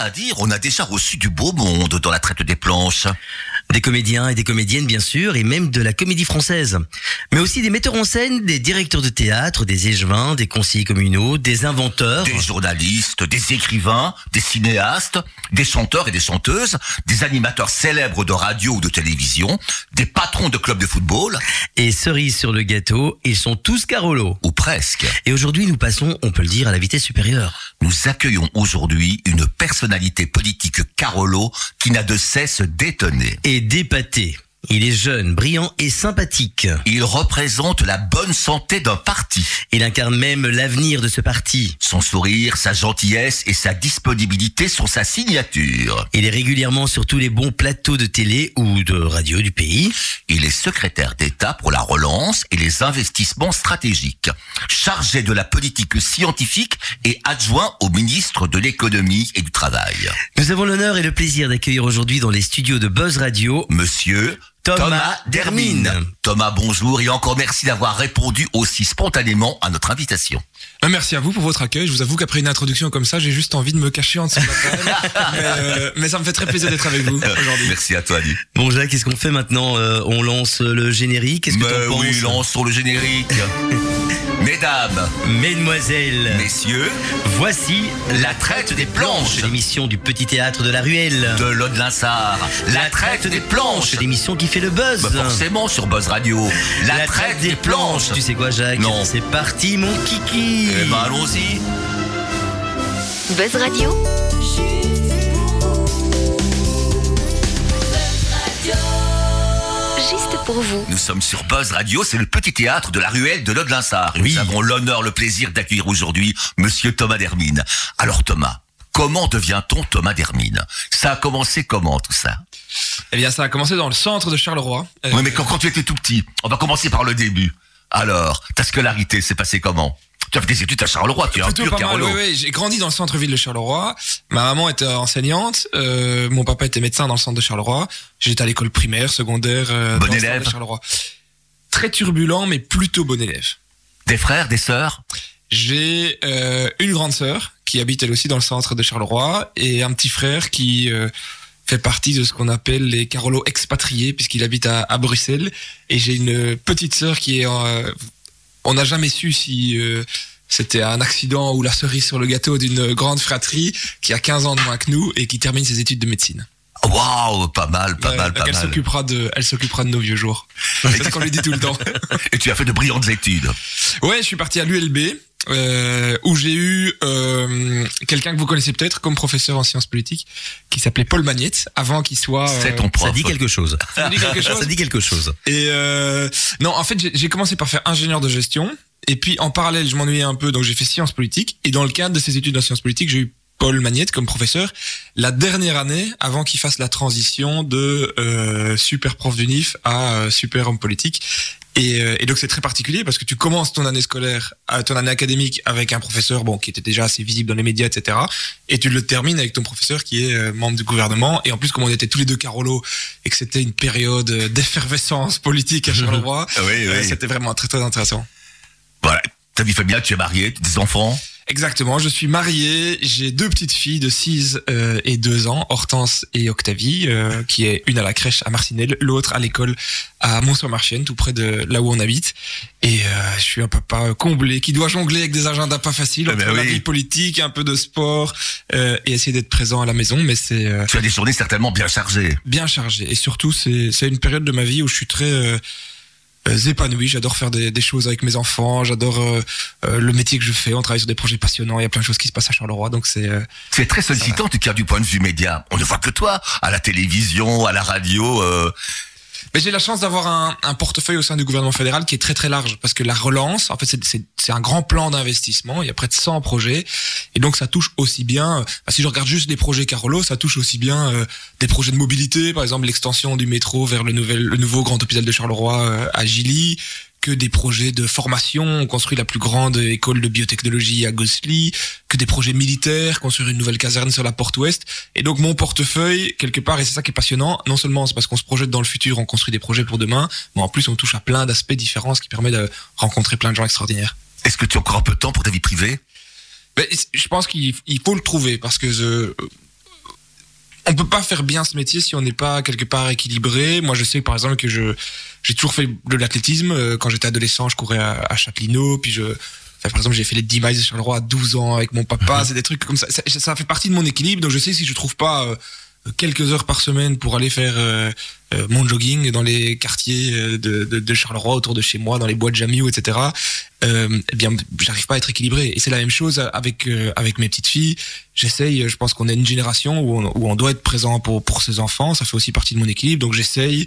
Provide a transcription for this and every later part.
à dire, on a déjà reçu du beau monde dans la traite des planches. Des comédiens et des comédiennes, bien sûr, et même de la comédie française. Mais aussi des metteurs en scène, des directeurs de théâtre, des échevins, des conseillers communaux, des inventeurs. Des journalistes, des écrivains, des cinéastes, des chanteurs et des chanteuses, des animateurs célèbres de radio ou de télévision, des patrons de clubs de football. Et cerise sur le gâteau, ils sont tous Carolo. Ou presque. Et aujourd'hui, nous passons, on peut le dire, à la vitesse supérieure. Nous accueillons aujourd'hui une personnalité politique Carolo qui n'a de cesse d'étonner. Et d'épater. Il est jeune, brillant et sympathique. Il représente la bonne santé d'un parti. Il incarne même l'avenir de ce parti. Son sourire, sa gentillesse et sa disponibilité sont sa signature. Il est régulièrement sur tous les bons plateaux de télé ou de radio du pays. Il est secrétaire d'État pour la relance et les investissements stratégiques, chargé de la politique scientifique et adjoint au ministre de l'économie et du travail. Nous avons l'honneur et le plaisir d'accueillir aujourd'hui dans les studios de Buzz Radio Monsieur Thomas, Dermine. Thomas, bonjour et encore merci d'avoir répondu aussi spontanément à notre invitation. Euh, Merci à vous pour votre accueil. Je vous avoue qu'après une introduction comme ça, j'ai juste envie de me cacher en dessous de la table. mais, euh, mais ça me fait très plaisir d'être avec vous aujourd'hui. Merci à toi, Adi. Bon Jacques, qu'est-ce qu'on fait maintenant Euh, On lance le générique Qu'est-ce que t'en oui, penses lançons le générique. Mesdames, Mesdemoiselles, messieurs, voici la traite des planches l'émission du petit théâtre de la ruelle. de Lode Linsard. La traite des planches. l'émission qui fait le buzz. Bah forcément sur Buzz Radio. La, traite des planches. Tu sais quoi Jacques? Non. C'est parti mon kiki. Eh ben allons-y. Buzz Radio, juste pour vous. Nous sommes sur Buzz Radio, c'est le petit théâtre de la ruelle de Lode Linsard. Et Oui. Nous avons l'honneur, le plaisir d'accueillir aujourd'hui Monsieur Thomas Dermine. Alors Thomas, comment devient-on Thomas Dermine? Ça a commencé comment tout ça? Eh bien, ça a commencé dans le centre de Charleroi. Euh, Oui, mais quand, quand tu étais tout petit, on va commencer par le début. Alors, ta scolarité s'est passée comment? Tu as fait des études à Charleroi, tu es un pur Carolo. oui, oui. J'ai grandi dans le centre-ville de Charleroi. Ma maman était enseignante. euh, mon papa était médecin dans le centre de Charleroi. J'étais à l'école primaire, secondaire. euh, Bon dans le centre élève. de Charleroi. Très turbulent, mais plutôt bon élève. Des frères, des sœurs? J'ai euh, une grande sœur qui habite elle aussi dans le centre de Charleroi et un petit frère qui fait partie de ce qu'on appelle les Carolos expatriés puisqu'il habite à, à Bruxelles. Et j'ai une petite sœur qui est... en, on n'a jamais su si euh, c'était un accident ou la cerise sur le gâteau d'une grande fratrie qui a 15 ans de moins que nous et qui termine ses études de médecine. Waouh, pas mal, pas mal, pas elle mal. s'occupera de, elle s'occupera de nos vieux jours. C'est ce qu'on lui dit tout le temps. Et tu as fait de brillantes études. Ouais, je suis parti à l'ULB. Euh, où j'ai eu euh, quelqu'un que vous connaissez peut-être comme professeur en sciences politiques qui s'appelait Paul Magnette avant qu'il soit euh, C'est ton prof. Ça dit quelque chose. Ça dit quelque chose Ça dit quelque chose. et euh, non en fait j'ai- commencé par faire ingénieur de gestion et puis en parallèle je m'ennuyais un peu donc j'ai fait sciences politiques et dans le cadre de ces études en sciences politiques j'ai eu Paul Magnette comme professeur la dernière année avant qu'il fasse la transition de euh, super prof d'UNIF à euh, super homme politique et, euh, et donc c'est très particulier parce que tu commences ton année scolaire, euh, ton année académique avec un professeur bon qui était déjà assez visible dans les médias, etc. Et tu le termines avec ton professeur qui est euh, membre du gouvernement. Et en plus comme on était tous les deux Carolo et que c'était une période d'effervescence politique à Charleroi, Oui, oui. c'était vraiment très très intéressant. Voilà. Ta vie familiale, tu es marié, tu as des enfants? Exactement, je suis marié, j'ai deux petites filles de 6 euh, et 2 ans, Hortense et Octavie, euh, qui est une à la crèche à Marcinelle, l'autre à l'école à Mont-sur-Marchienne, tout près de là où on habite. Et euh, je suis un papa comblé qui doit jongler avec des agendas pas faciles, Eh entre ben la oui. vie politique, un peu de sport et essayer d'être présent à la maison, mais c'est Tu as des journées certainement bien chargées. bien chargé. Et surtout, c'est c'est une période de ma vie où je suis très euh, euh, épanoui. J'adore faire des, des choses avec mes enfants. J'adore euh, euh, le métier que je fais. On travaille sur des projets passionnants. Il y a plein de choses qui se passent à Charleroi. Donc c'est euh, C'est très sollicitant, en tout cas, du point de vue média. On ne voit que toi, à la télévision, à la radio. Mais j'ai la chance d'avoir un, portefeuille au sein du gouvernement fédéral qui est très très large parce que la relance, en fait, c'est un grand plan d'investissement. Il y a près de 100 projets et donc ça touche aussi bien. euh, bah, si je regarde juste des projets Carolo, ça touche aussi bien euh, des projets de mobilité, par exemple l'extension du métro vers le nouvel, le nouveau grand hôpital de Charleroi euh, à Gilly que des projets de formation, on construit la plus grande école de biotechnologie à Gossely, que des projets militaires, construire une nouvelle caserne sur la porte ouest. Et donc mon portefeuille, quelque part, et c'est ça qui est passionnant, non seulement c'est parce qu'on se projette dans le futur, on construit des projets pour demain, mais en plus on touche à plein d'aspects différents, ce qui permet de rencontrer plein de gens extraordinaires. Est-ce que tu as encore un peu de temps pour ta vie privée? Mais je pense qu'il il faut le trouver, parce que je- on peut pas faire bien ce métier si on n'est pas quelque part équilibré. Moi, je sais par exemple que je j'ai toujours fait de l'athlétisme. Euh, Quand j'étais adolescent, je courais à, à puis je enfin, par exemple, j'ai fait les 10 miles de Charleroi à 12 ans avec mon papa. C'est des trucs comme ça. ça. ça fait partie de mon équilibre. Donc, je sais que si je trouve pas euh, quelques heures par semaine pour aller faire euh, euh, mon jogging dans les quartiers euh, de, de, de Charleroi autour de chez moi, dans les bois de Jamio, etc. Euh, eh bien, j'arrive pas à être équilibré. Et c'est la même chose avec euh, avec mes petites filles. J'essaye. Je pense qu'on est une génération où on, où on doit être présent pour pour ses enfants. Ça fait aussi partie de mon équilibre. Donc j'essaye.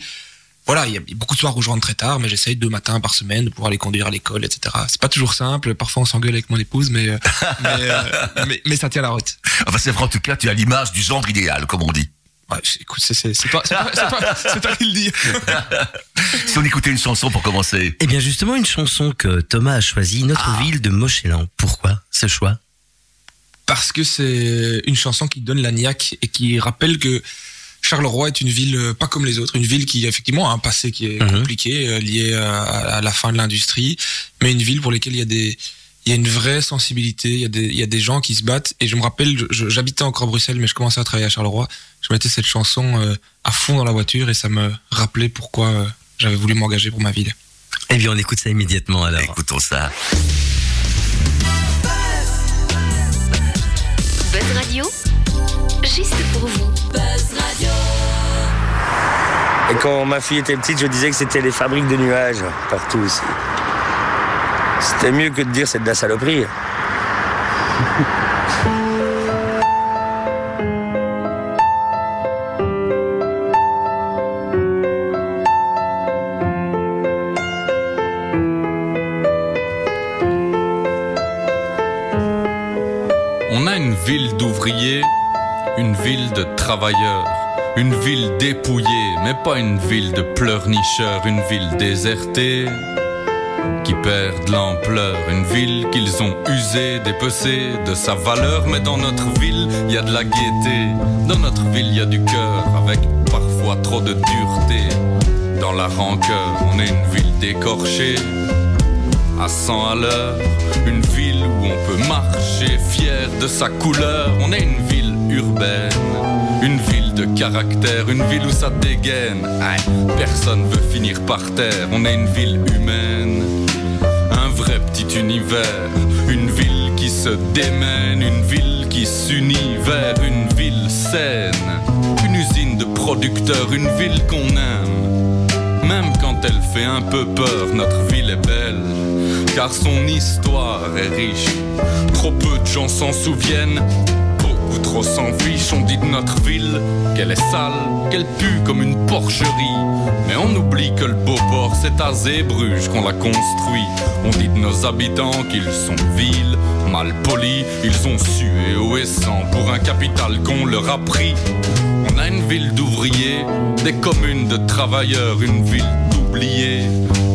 Voilà, il y a beaucoup de soirs où je rentre très tard, mais j'essaye deux matins par semaine de pouvoir les conduire à l'école, etc. C'est pas toujours simple. Parfois, on s'engueule avec mon épouse, mais euh, mais, euh, mais mais ça tient la route. Enfin, c'est vrai, en tout cas, tu as l'image du genre idéal, comme on dit. Ouais, écoute, c'est toi, c'est toi, toi, toi qui le dis. Si on écoutait une chanson pour commencer. Eh bien justement, une chanson que Thomas a choisie, Notre Ah. ville de Mochelan. Pourquoi ce choix? Parce que c'est une chanson qui donne la niaque et qui rappelle que Charleroi est une ville euh, pas comme les autres, une ville qui effectivement a un passé qui est Mhm. compliqué, euh, lié à, à la fin de l'industrie, mais une ville pour laquelle il y a des il y a une vraie sensibilité, il y a des il y a des gens qui se battent et je me rappelle, j'habitais encore à Bruxelles mais je commençais à travailler à Charleroi, je mettais cette chanson euh, à fond dans la voiture et ça me rappelait pourquoi euh, j'avais voulu m'engager pour ma ville. Eh bien, on écoute ça immédiatement alors. Écoutons ça. Buzz Radio, juste pour vous. Et quand ma fille était petite, je disais que c'était les fabriques de nuages partout ici. C'était mieux que de dire c'est de la saloperie. On a une ville d'ouvriers, une ville de travailleurs, une ville dépouillée, mais pas une ville de pleurnicheurs, une ville désertée qui perd de l'ampleur, une ville qu'ils ont usée, dépecée de sa valeur, mais dans notre ville, il y a de la gaieté, dans notre ville, il y a du cœur, avec parfois trop de dureté. Dans la rancœur, on est une ville décorchée, à 100 à l'heure, une ville où on peut marcher fier de sa couleur. On est une ville urbaine, une ville de caractère, une ville où ça dégaine. Personne veut finir par terre. On est une ville humaine, un vrai petit univers, une ville qui se démène, une ville qui s'unit vers une ville saine, une usine de producteurs, une ville qu'on aime. Même quand elle fait un peu peur, notre ville est belle, car son histoire est riche. Trop peu de gens s'en souviennent, beaucoup trop s'en fichent. On dit de notre ville qu'elle est sale, qu'elle pue comme une porcherie. Mais on oublie que le beau port, c'est à Zébruges qu'on l'a construit. On dit de nos habitants qu'ils sont vils, mal polis, ils ont sué haut et sang pour un capital qu'on leur a pris. On a une ville d'ouvriers, des communes de travailleurs, une ville d'oubliés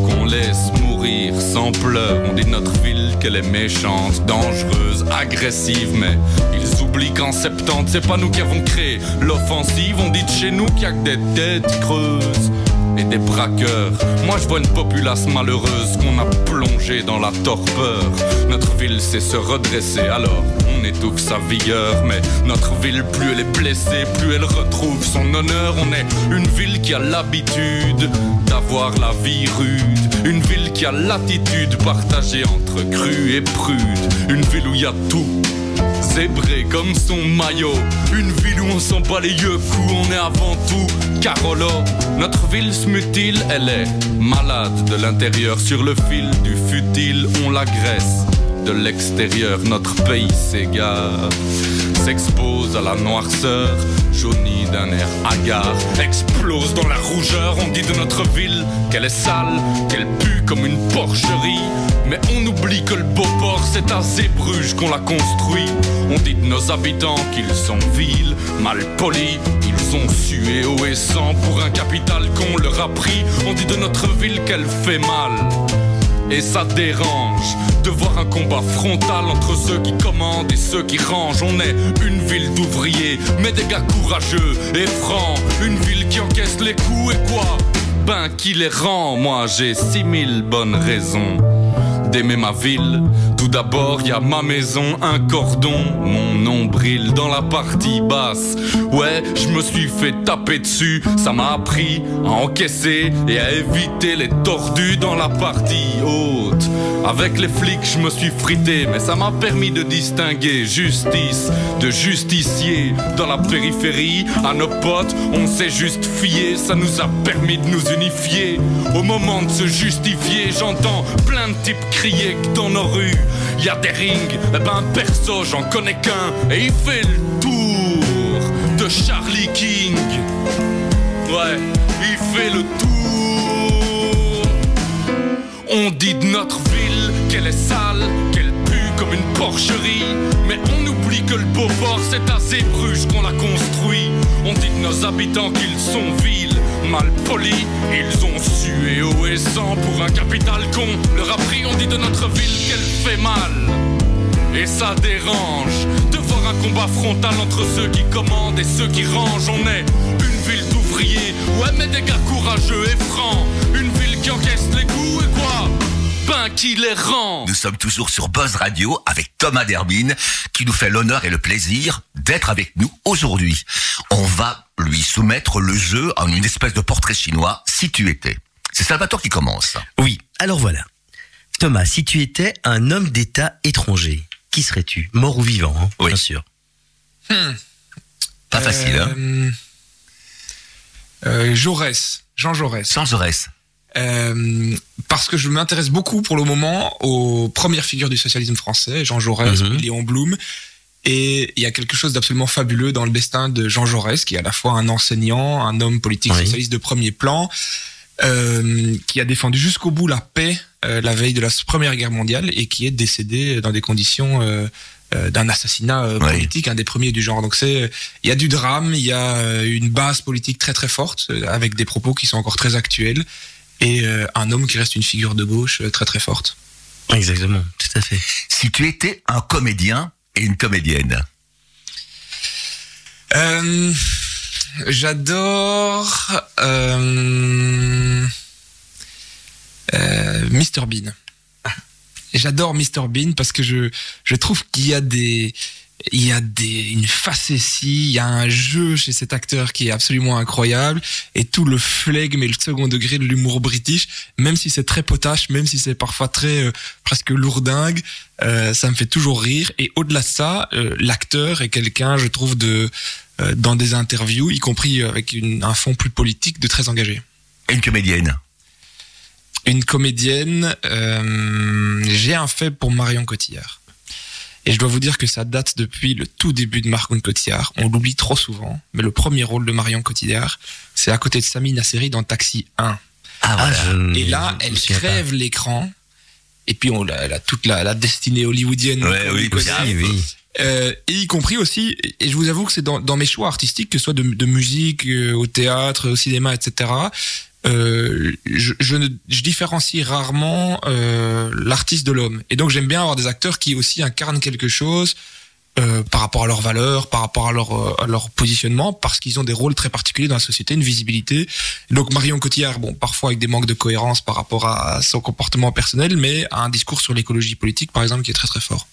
qu'on laisse On dit notre ville qu'elle est méchante, dangereuse, agressive, mais ils oublient qu'en 70, c'est pas nous qui avons créé l'offensive. On dit de chez nous qu'il y a que des têtes creuses des braqueurs. Moi je vois une populace malheureuse qu'on a plongée dans la torpeur. Notre ville sait se redresser, alors on étouffe sa vigueur. Mais notre ville, plus elle est blessée, plus elle retrouve son honneur. On est une ville qui a l'habitude d'avoir la vie rude. Une ville qui a l'attitude partagée entre cru et prude. Une ville où y a tout. Zébré comme son maillot, une ville où on s'en bat les yeux coups, on est avant tout Carolo. Notre ville se mutile, elle est malade de l'intérieur, sur le fil du futile, on l'agresse. De l'extérieur, notre pays s'égare, s'expose à la noirceur, jauni d'un air hagard, explose dans la rougeur. On dit de notre ville qu'elle est sale, qu'elle pue comme une porcherie. Mais on oublie que le beau port, c'est à Zébruges qu'on l'a construit. On dit de nos habitants qu'ils sont vils, mal polis. Ils ont sué haut et sang pour un capital qu'on leur a pris. On dit de notre ville qu'elle fait mal. Et ça dérange de voir un combat frontal entre ceux qui commandent et ceux qui rangent. On est une ville d'ouvriers, mais des gars courageux et francs. Une ville qui encaisse les coups et quoi? Ben qui les rend? Moi j'ai 6000 bonnes raisons d'aimer ma ville. Tout d'abord, y a ma maison, un cordon, mon nombril dans la partie basse. Ouais, je me suis fait taper dessus, ça m'a appris à encaisser et à éviter les tordus dans la partie haute. Avec les flics, je me suis frité, mais ça m'a permis de distinguer justice de justicier dans la périphérie. À nos potes, on s'est juste fié, ça nous a permis de nous unifier. Au moment de se justifier, j'entends plein de types crier que dans nos rues, y a des rings. Eh ben, perso, j'en connais qu'un, et il fait le tour de Charlie King. Ouais, il fait le tour. On dit de notre ville qu'elle est sale, qu'elle pue comme une porcherie. Mais on oublie que le beau port, c'est à Zébruges qu'on l'a construit. On dit de nos habitants qu'ils sont vils, mal polis. Ils ont sué haut et sang pour un capital con. Leur a pris, on dit de notre ville qu'elle fait mal. Et ça dérange de voir un combat frontal entre ceux qui commandent et ceux qui rangent. On est une ville d'ouvriers, ouais, mais des gars courageux et francs. Une ville qui encaisse les coups et quoi? Qui les rend Nous sommes toujours sur Buzz Radio avec Thomas Derbine qui nous fait l'honneur et le plaisir d'être avec nous aujourd'hui. On va lui soumettre le jeu en une espèce de portrait chinois si tu étais. C'est Salvatore qui commence. Oui, alors voilà. Thomas, si tu étais un homme d'État étranger, qui serais-tu? Mort ou vivant, hein, Oui. bien sûr. Pas facile, hein Euh, euh, Jaurès, Jean Jaurès. Sans Jaurès. Euh, parce que je m'intéresse beaucoup pour le moment aux premières figures du socialisme français, Jean Jaurès, Mhm. Léon Blum. Et il y a quelque chose d'absolument fabuleux dans le destin de Jean Jaurès, qui est à la fois un enseignant, un homme politique Oui. socialiste de premier plan, euh, qui a défendu jusqu'au bout la paix euh, la veille de la Première Guerre mondiale et qui est décédé dans des conditions euh, d'un assassinat Oui. politique, un des premiers du genre. Donc c'est, il y a du drame, il y a une base politique très très forte avec des propos qui sont encore très actuels et euh, un homme qui reste une figure de gauche euh, très très forte. Exactement, tout à fait. Si tu étais un comédien et une comédienne? Euh, J'adore euh, euh, Mr Bean. J'adore Mr Bean parce que je je trouve qu'il y a des il y a des une facétie, il y a un jeu chez cet acteur qui est absolument incroyable et tout le flegme et le second degré de l'humour british, même si c'est très potache, même si c'est parfois très euh, presque lourdingue, euh, ça me fait toujours rire et au-delà de ça, euh, l'acteur est quelqu'un, je trouve de euh, dans des interviews, y compris avec une- un fond plus politique, de très engagé. Et une comédienne. Une comédienne, euh, j'ai un fait pour Marion Cotillard. Et je dois vous dire que ça date depuis le tout début de Marion Cotillard. On l'oublie trop souvent, mais le premier rôle de Marion Cotillard, c'est à côté de Samy Nasseri dans Taxi 1. Ah, voilà. je Et là, je elle crève l'écran. Et puis, on a, elle a toute la, la destinée hollywoodienne. Ouais, oui, aussi, oui. Euh, et y compris aussi, et je vous avoue que c'est dans, dans mes choix artistiques, que ce soit de, de musique, euh, au théâtre, au cinéma, etc. Euh, je, je, ne, je différencie rarement euh, l'artiste de l'homme. Et donc j'aime bien avoir des acteurs qui aussi incarnent quelque chose euh, par rapport à leurs valeurs, par rapport à leur, à leur positionnement, parce qu'ils ont des rôles très particuliers dans la société, une visibilité. Donc Marion Cotillard, bon, parfois avec des manques de cohérence par rapport à son comportement personnel, mais a un discours sur l'écologie politique, par exemple, qui est très très fort.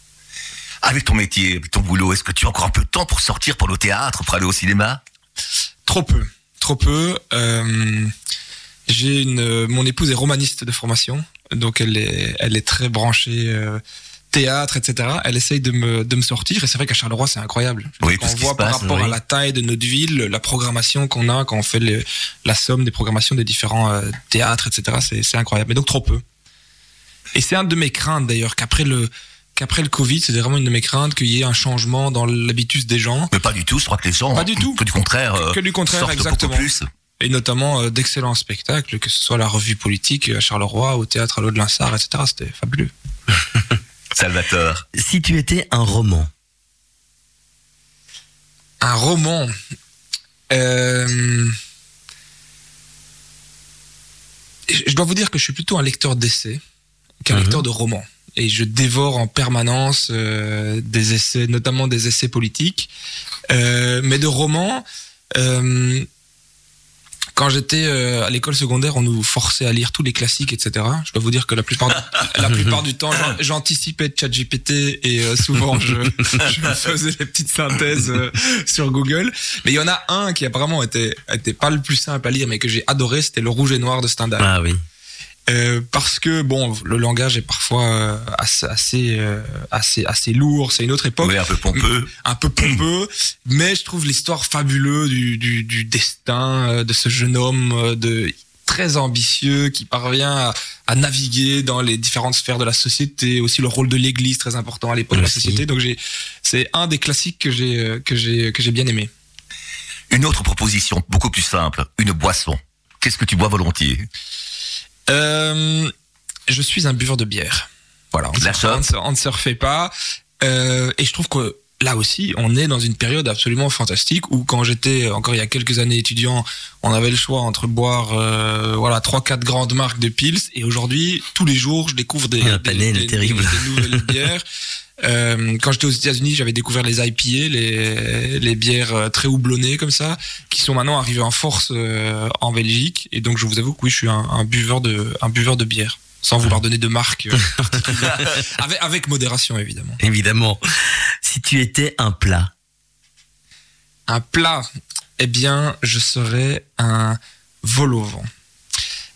Avec ton métier, ton boulot, est-ce que tu as encore un peu de temps pour sortir pour le théâtre, pour aller au cinéma? Trop peu, trop peu. Euh, j'ai une, euh, mon épouse est romaniste de formation, donc elle est, elle est très branchée euh, théâtre, etc. Elle essaye de me, de me sortir, et c'est vrai qu'à Charleroi c'est incroyable. Oui, on voit par passe, rapport à la taille de notre ville, la programmation qu'on a quand on fait le- la somme des programmations des différents euh, théâtres, etc. C'est, c'est incroyable, mais donc trop peu. Et c'est un de mes craintes d'ailleurs qu'après le qu'après le Covid, c'est vraiment une de mes craintes qu'il y ait un changement dans l'habitus des gens. Mais pas du tout, je crois que les gens, Pas du tout. que du contraire, euh, Que du contraire, exactement. plus. Et notamment euh, d'excellents spectacles, que ce soit la revue politique à Charleroi, au théâtre à l'eau de Linsart, etc. C'était fabuleux. Salvatore. Si tu étais un roman, Un roman. Euh, Je dois vous dire que je suis plutôt un lecteur d'essais qu'un Mhm. lecteur de romans. Et je dévore en permanence euh, des essais, notamment des essais politiques. Euh, mais de romans, euh, quand j'étais euh, à l'école secondaire, on nous forçait à lire tous les classiques, etc. Je dois vous dire que la plupart, du, la plupart du temps, j'an- j'anticipais ChatGPT et euh, souvent je, je faisais les petites synthèses euh, sur Google. Mais il y en a un qui apparemment était, était pas le plus simple à lire, mais que j'ai adoré, c'était Le Rouge et Noir de Stendhal. Ah oui. Euh, parce que bon, le langage est parfois euh, assez, assez, euh, assez, assez lourd. C'est une autre époque Oui, un peu pompeux. un peu pompeux, mais je trouve l'histoire fabuleuse du, du, du destin de ce jeune homme de très ambitieux qui parvient à, à naviguer dans les différentes sphères de la société, aussi le rôle de l'Église très important à l'époque de la société. Donc j'ai, c'est un des classiques que j'ai que j'ai que j'ai bien aimé. Une autre proposition, beaucoup plus simple, une boisson. Qu'est-ce que tu bois volontiers? Euh, je suis un buveur de bière. Voilà, on, La se- on, shot. se- on ne se refait pas. Euh, et je trouve que là aussi, on est dans une période absolument fantastique où quand j'étais encore il y a quelques années étudiant, on avait le choix entre boire euh, voilà trois quatre grandes marques de pils et aujourd'hui tous les jours je découvre des, terrible. des nouvelles bières. Euh, quand j'étais aux États-Unis, j'avais découvert les IPA, les, les bières euh, très houblonnées comme ça, qui sont maintenant arrivées en force euh, en Belgique. Et donc, je vous avoue que oui, je suis un, un buveur de, un buveur de bière, sans vouloir donner de marque, euh, particulière. avec, avec modération évidemment. Évidemment. Si tu étais un plat. Un plat, eh bien, je serais un vol au vent.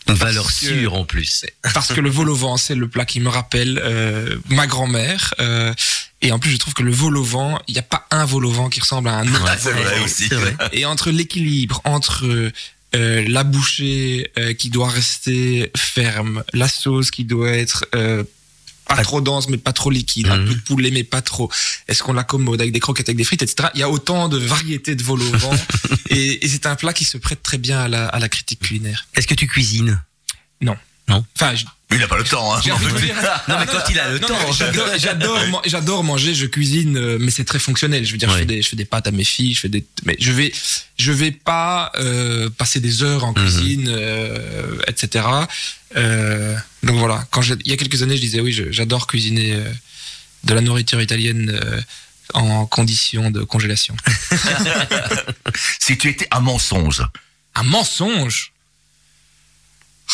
Valeur sûre en plus. Parce que le vol au vent, c'est le plat qui me rappelle euh, ma grand-mère. euh, et en plus, je trouve que le vol au vent, il n'y a pas un vol au vent qui ressemble à un autre. Ah, c'est vrai aussi. Vrai. Et entre l'équilibre, entre euh, la bouchée euh, qui doit rester ferme, la sauce qui doit être euh, pas trop dense mais pas trop liquide, un Mhm. peu de poulet mais pas trop. Est-ce qu'on l'accommode avec des croquettes, avec des frites, etc. Il y a autant de variétés de vol au vent et, et c'est un plat qui se prête très bien à la, à la critique culinaire. Est-ce que tu cuisines? Enfin, je- il n'a pas le temps. Hein. j'ai envie de dire. Non, mais quand il a le Non, temps. J'adore, j'adore, man- j'adore manger, je cuisine, euh, mais c'est très fonctionnel. Je veux dire, je, fais des, je fais des pâtes à mes filles, je fais des, mais je vais, je vais pas euh, passer des heures en cuisine, euh, etc. Euh, donc voilà. Quand il y a quelques années, je disais oui, j'adore cuisiner de la nourriture italienne en conditions de congélation. Si tu étais un mensonge, Un mensonge?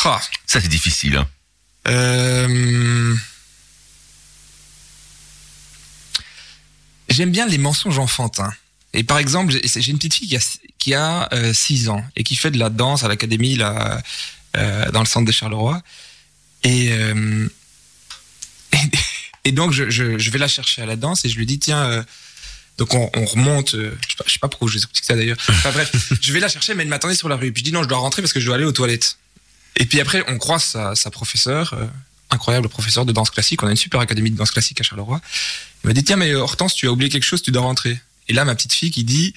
Ah. ça c'est difficile. hein. Euh, J'aime bien les mensonges enfantins. Et par exemple, j'ai une petite fille qui a, qui a 6 ans et qui fait de la danse à l'académie euh, dans le centre de Charleroi. Et, euh, donc, je, vais la chercher à la danse et je lui dis, tiens, euh, donc on, on remonte, euh, je sais pas, sais pas pourquoi je vous ça d'ailleurs. Enfin bref, je vais la chercher, mais elle m'attendait sur la rue. Puis je dis, non, je dois rentrer parce que je dois aller aux toilettes. Et puis après, on croise sa, sa professeure, euh, incroyable professeur de danse classique. On a une super académie de danse classique à Charleroi. Il m'a dit, tiens, mais euh, Hortense, tu as oublié quelque chose, tu dois rentrer. Et là, ma petite fille qui dit,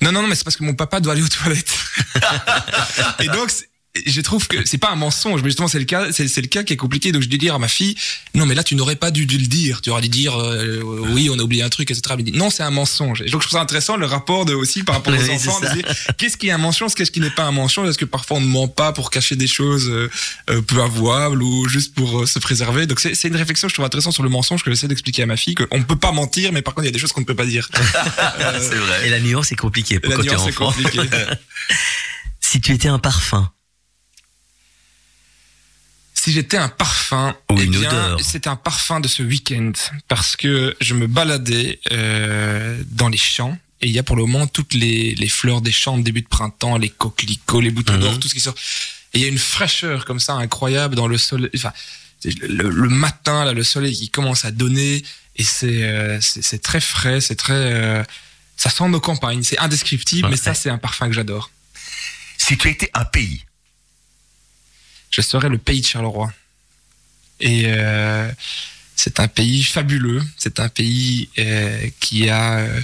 non, non, non, mais c'est parce que mon papa doit aller aux toilettes. et donc, je trouve que c'est pas un mensonge, mais justement, c'est le cas, c'est c'est le cas qui est compliqué. Donc, je dis dire à ma fille, non, mais là, tu n'aurais pas dû, dû le dire. Tu aurais dû dire, euh, oui, on a oublié un truc, etc. Dit, non, c'est un mensonge. Et donc, je trouve ça intéressant le rapport de, aussi par rapport aux Oui, enfants, qu'est-ce qui est un mensonge, qu'est-ce qui n'est pas un mensonge? Est-ce que parfois on ne ment pas pour cacher des choses euh, euh, peu avouables ou juste pour euh, se préserver? Donc c'est c'est une réflexion que je trouve intéressante sur le mensonge que j'essaie d'expliquer à ma fille qu'on ne peut pas mentir, mais par contre il y a des choses qu'on ne peut pas dire. Euh, c'est vrai. Et la nuance est compliquée pour la quand tu es nuance est enfant. compliquée. Si tu étais un parfum. Si j'étais un parfum, Ou eh une bien, odeur. c'est un parfum de ce week-end parce que je me baladais euh, dans les champs et il y a pour le moment toutes les, les fleurs des champs de début de printemps, les coquelicots, les boutons Mhm. d'or, tout ce qui sort. Et il y a une fraîcheur comme ça incroyable dans le soleil. Enfin, le, le matin là, le soleil qui commence à donner et c'est euh, c'est c'est très frais, c'est très euh, ça sent nos campagnes, c'est indescriptible, mais ça c'est un parfum que j'adore. Si tu étais un pays, je serais le pays de Charleroi. Et euh, c'est un pays fabuleux. C'est un pays euh, qui a, euh,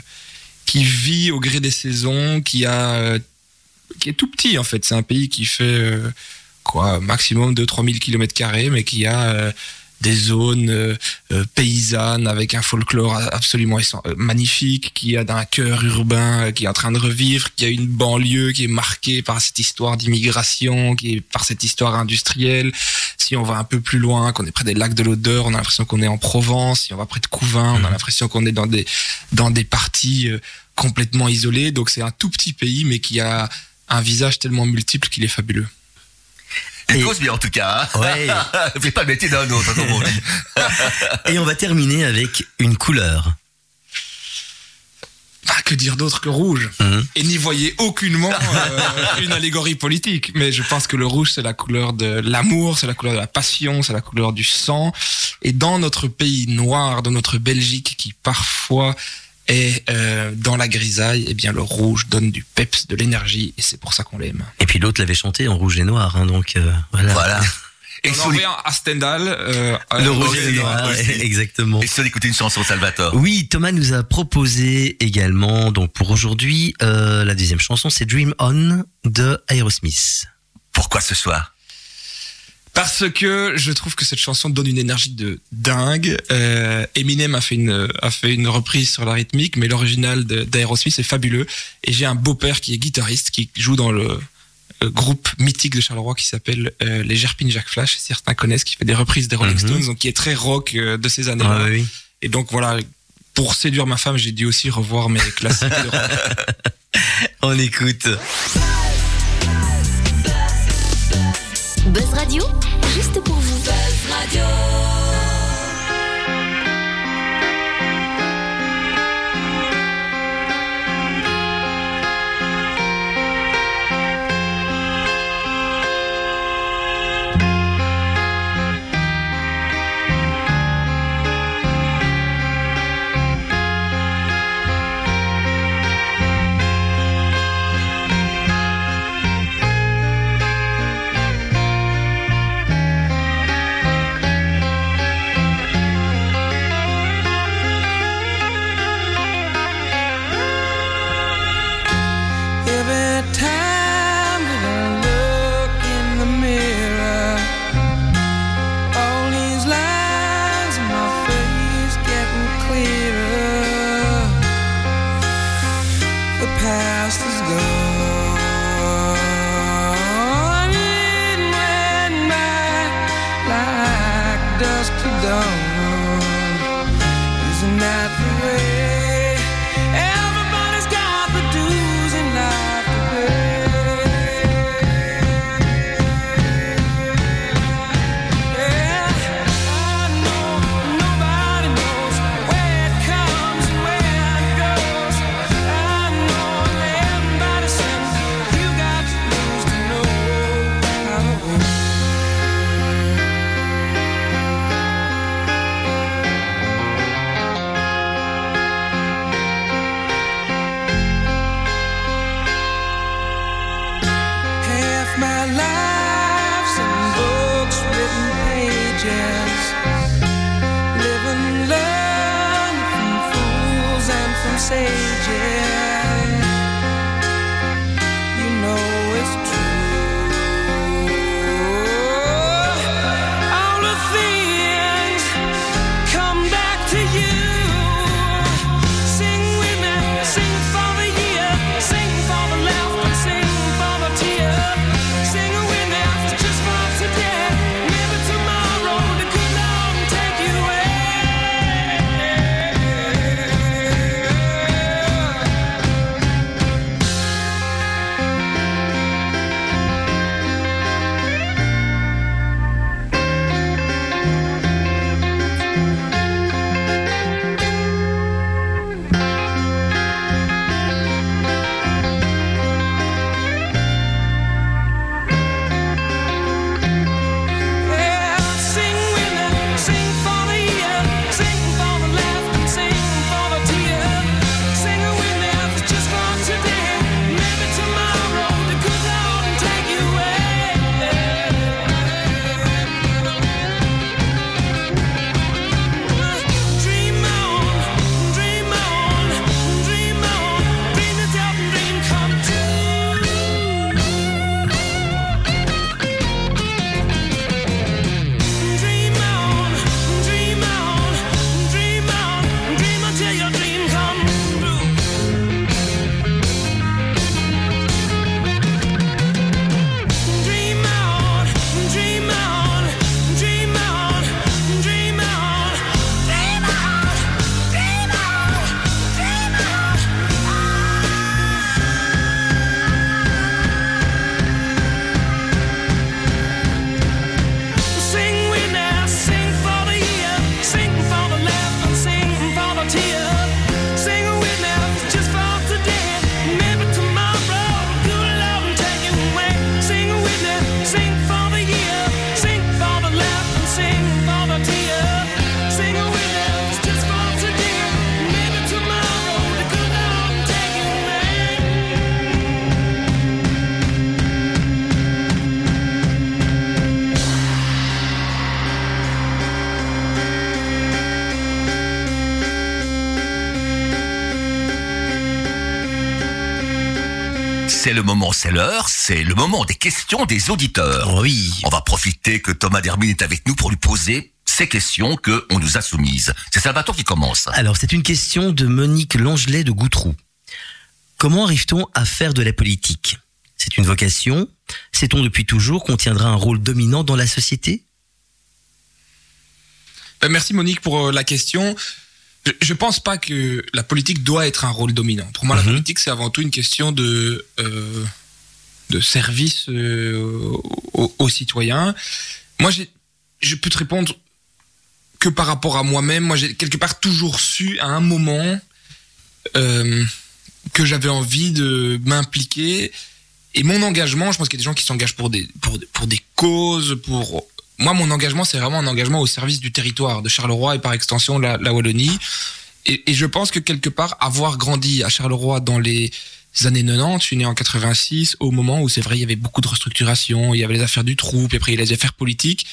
qui vit au gré des saisons, qui a, qui est tout petit en fait. C'est un pays qui fait quoi, maximum de 3000 km carrés, mais qui a des zones euh, euh, paysannes avec un folklore absolument euh, magnifique, qui a un cœur urbain qui est en train de revivre, qui a une banlieue qui est marquée par cette histoire d'immigration, qui est par cette histoire industrielle. Si on va un peu plus loin, qu'on est près des lacs de l'Odeur, on a l'impression qu'on est en Provence. Si on va près de Couvin, on a l'impression qu'on est dans des dans des parties complètement isolées. Donc c'est un tout petit pays, mais qui a un visage tellement multiple qu'il est fabuleux. Et- cause bien en tout cas. Hein Ouais. Fais pas le métier d'un autre, comme on dit. Et on va terminer avec une couleur. Ah, que dire d'autre que rouge Mhm. Et n'y voyez aucunement euh, une allégorie politique. Mais je pense que le rouge, c'est la couleur de l'amour, c'est la couleur de la passion, c'est la couleur du sang. Et dans notre pays noir, dans notre Belgique, qui parfois est euh, dans la grisaille, eh bien le rouge donne du peps, de l'énergie, et c'est pour ça qu'on l'aime. Et puis l'autre l'avait chanté en rouge et noir, hein, donc euh, voilà. Voilà. Et Et si on à Stendhal. euh, Le rouge et noir, aussi. exactement. et si on écoutait une chanson Salvatore Oui, Thomas nous a proposé également, donc pour aujourd'hui, euh, la deuxième chanson, c'est Dream On de Aerosmith. Pourquoi ce soir? Parce que je trouve que cette chanson donne une énergie de dingue. Euh, Eminem a fait une a fait une reprise sur la rythmique, mais l'original d'Aerosmith est fabuleux. Et j'ai un beau-père qui est guitariste, qui joue dans le, euh, groupe mythique de Charleroi qui s'appelle euh, les Gerpines Jacques Flash. Certains connaissent, qui fait des reprises des Rolling Mhm. Stones, donc qui est très rock euh, de ces années-là. Ah, oui. Et donc voilà. Pour séduire ma femme, j'ai dû aussi revoir mes classiques de rock. On écoute. Buzz Radio, juste pour vous. Every past is gone. Moment, c'est l'heure, c'est le moment des questions des auditeurs. Oui. On va profiter que Thomas Dermine est avec nous pour lui poser ces questions que on nous a soumises. C'est Salvatore qui commence. Alors, c'est une question de Monique Langelet de Goutroux. Comment arrive-t-on à faire de la politique? C'est une vocation? Sait-on depuis toujours qu'on tiendra un rôle dominant dans la société? Euh, merci Monique pour euh, la question. Je, je pense pas que la politique doit être un rôle dominant. Pour moi, la Mhm. politique, c'est avant tout une question de, euh, de service euh, aux, aux citoyens. Moi, je peux te répondre que par rapport à moi-même. Moi, j'ai quelque part toujours su à un moment euh, que j'avais envie de m'impliquer. Et mon engagement, je pense qu'il y a des gens qui s'engagent pour des, pour, pour des causes, pour... Moi, mon engagement, c'est vraiment un engagement au service du territoire, de Charleroi et par extension la, la Wallonie. Et, et je pense que quelque part, avoir grandi à Charleroi dans les années 90, je suis né en 86, au moment où c'est vrai, il y avait beaucoup de restructuration, il y avait les affaires du trou, puis après il y a les affaires politiques,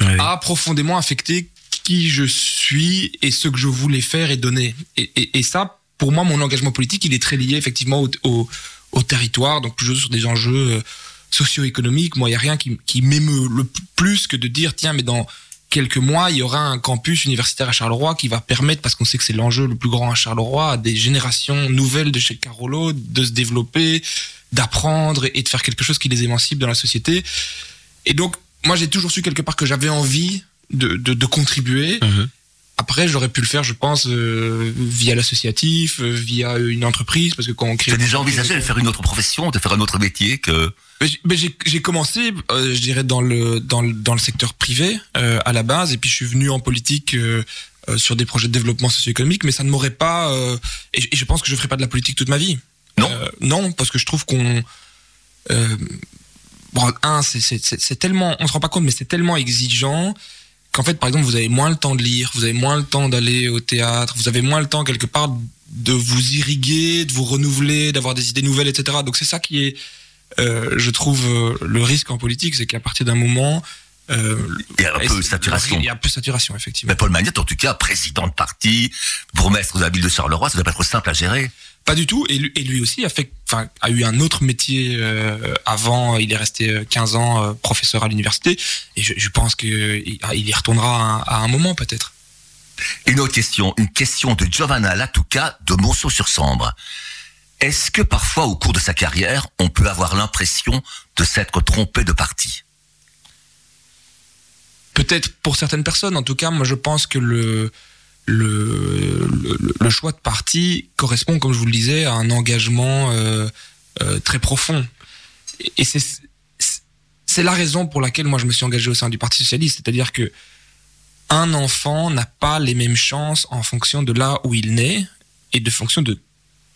a profondément affecté qui je suis et ce que je voulais faire et donner. Et, et, et ça, pour moi, mon engagement politique, il est très lié effectivement au, au, au territoire, donc toujours sur des enjeux euh, socio-économiques. Moi, il n'y a rien qui, m'émeut le plus que de dire, tiens, mais dans quelques mois, il y aura un campus universitaire à Charleroi qui va permettre, parce qu'on sait que c'est l'enjeu le plus grand à Charleroi, à des générations nouvelles de chez Carolo de se développer, d'apprendre et de faire quelque chose qui les émancipe dans la société. Et donc, moi, j'ai toujours su quelque part que j'avais envie de, contribuer. Mhm. Après, j'aurais pu le faire, je pense, euh, via l'associatif, euh, via une entreprise, parce que quand on crée... Tu as déjà envisagé de faire une autre profession, de faire un autre métier que Mais j'ai- commencé, euh, je dirais, dans le, dans le, dans le secteur privé euh, à la base, et puis je suis venu en politique euh, euh, sur des projets de développement socio-économique, mais ça ne m'aurait pas... euh, et, je- et je pense que je ne ferai pas de la politique toute ma vie. Non. Euh, Non, parce que je trouve qu'on... Euh, bon, un, c'est tellement... On se rend pas compte, mais c'est tellement exigeant qu'en fait, par exemple, vous avez moins le temps de lire, vous avez moins le temps d'aller au théâtre, vous avez moins le temps quelque part de vous irriguer, de vous renouveler, d'avoir des idées nouvelles, etc. Donc c'est ça qui est, euh, je trouve, euh, le risque en politique, c'est qu'à partir d'un moment, euh, il y a un peu de saturation. Il y a un peu de saturation, effectivement. Mais Paul Magnette, en tout cas, président de parti, bourgmestre de la ville de Charleroi, ça doit pas être simple à gérer. Pas du tout. Et lui, et lui aussi a fait, enfin, a eu un autre métier euh, avant. Il est resté euh, 15 ans euh, professeur à l'université. Et je, je pense que il il y retournera à, à un moment peut-être. Une autre question, une question de Giovanna Latouca de Monceau-sur-Sambre. Est-ce que parfois, au cours de sa carrière, on peut avoir l'impression de s'être trompé de parti? Peut-être pour certaines personnes. En tout cas, moi, je pense que le le, choix de parti correspond, comme je vous le disais, à un engagement euh, euh, très profond. Et- c'est la raison pour laquelle moi je me suis engagé au sein du Parti socialiste, c'est-à-dire que un enfant n'a pas les mêmes chances en fonction de là où il naît et de fonction de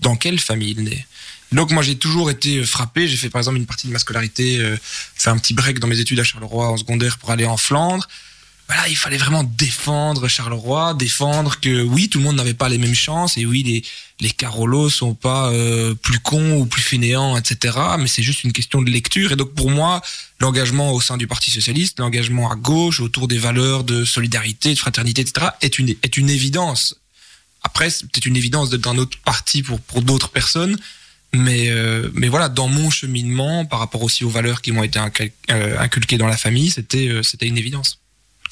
dans quelle famille il naît. Donc moi j'ai toujours été frappé, j'ai fait par exemple une partie de ma scolarité, euh, fait un petit break dans mes études à Charleroi en secondaire pour aller en Flandre. Voilà, il fallait vraiment défendre Charleroi, défendre que oui, tout le monde n'avait pas les mêmes chances et oui, les les Carolos sont pas euh, plus cons ou plus fainéants, etc. Mais c'est juste une question de lecture. Et donc pour moi, l'engagement au sein du Parti socialiste, l'engagement à gauche autour des valeurs de solidarité, de fraternité, etc. est une est une évidence. Après, c'est peut-être une évidence d'être dans un autre parti pour pour d'autres personnes. Mais, euh, mais voilà, dans mon cheminement, par rapport aussi aux valeurs qui m'ont été incal- euh, inculquées dans la famille, c'était euh, c'était une évidence.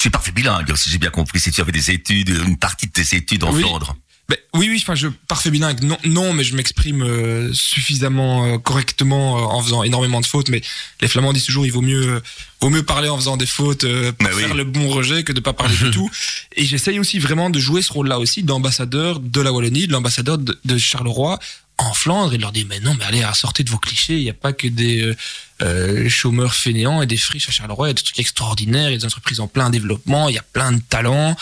Tu es parfait bilingue, si j'ai bien compris, si tu avais des études, une partie de tes études en Oui. Flandre. Ben, oui, oui, enfin, je parfait bilingue. Non, non, mais je m'exprime euh, suffisamment euh, correctement euh, en faisant énormément de fautes. Mais les Flamands disent toujours, il vaut mieux, vaut mieux parler en faisant des fautes euh, pour Ben oui. faire le bon rejet que de pas parler du tout. Et j'essaye aussi vraiment de jouer ce rôle-là aussi d'ambassadeur de la Wallonie, de l'ambassadeur de, de Charleroi en Flandre et de leur dire, mais non, mais allez, sortez de vos clichés. Il n'y a pas que des euh, euh, chômeurs fainéants et des friches à Charleroi. Il y a des trucs extraordinaires. Il y a des entreprises en plein développement. Il y a plein de talents.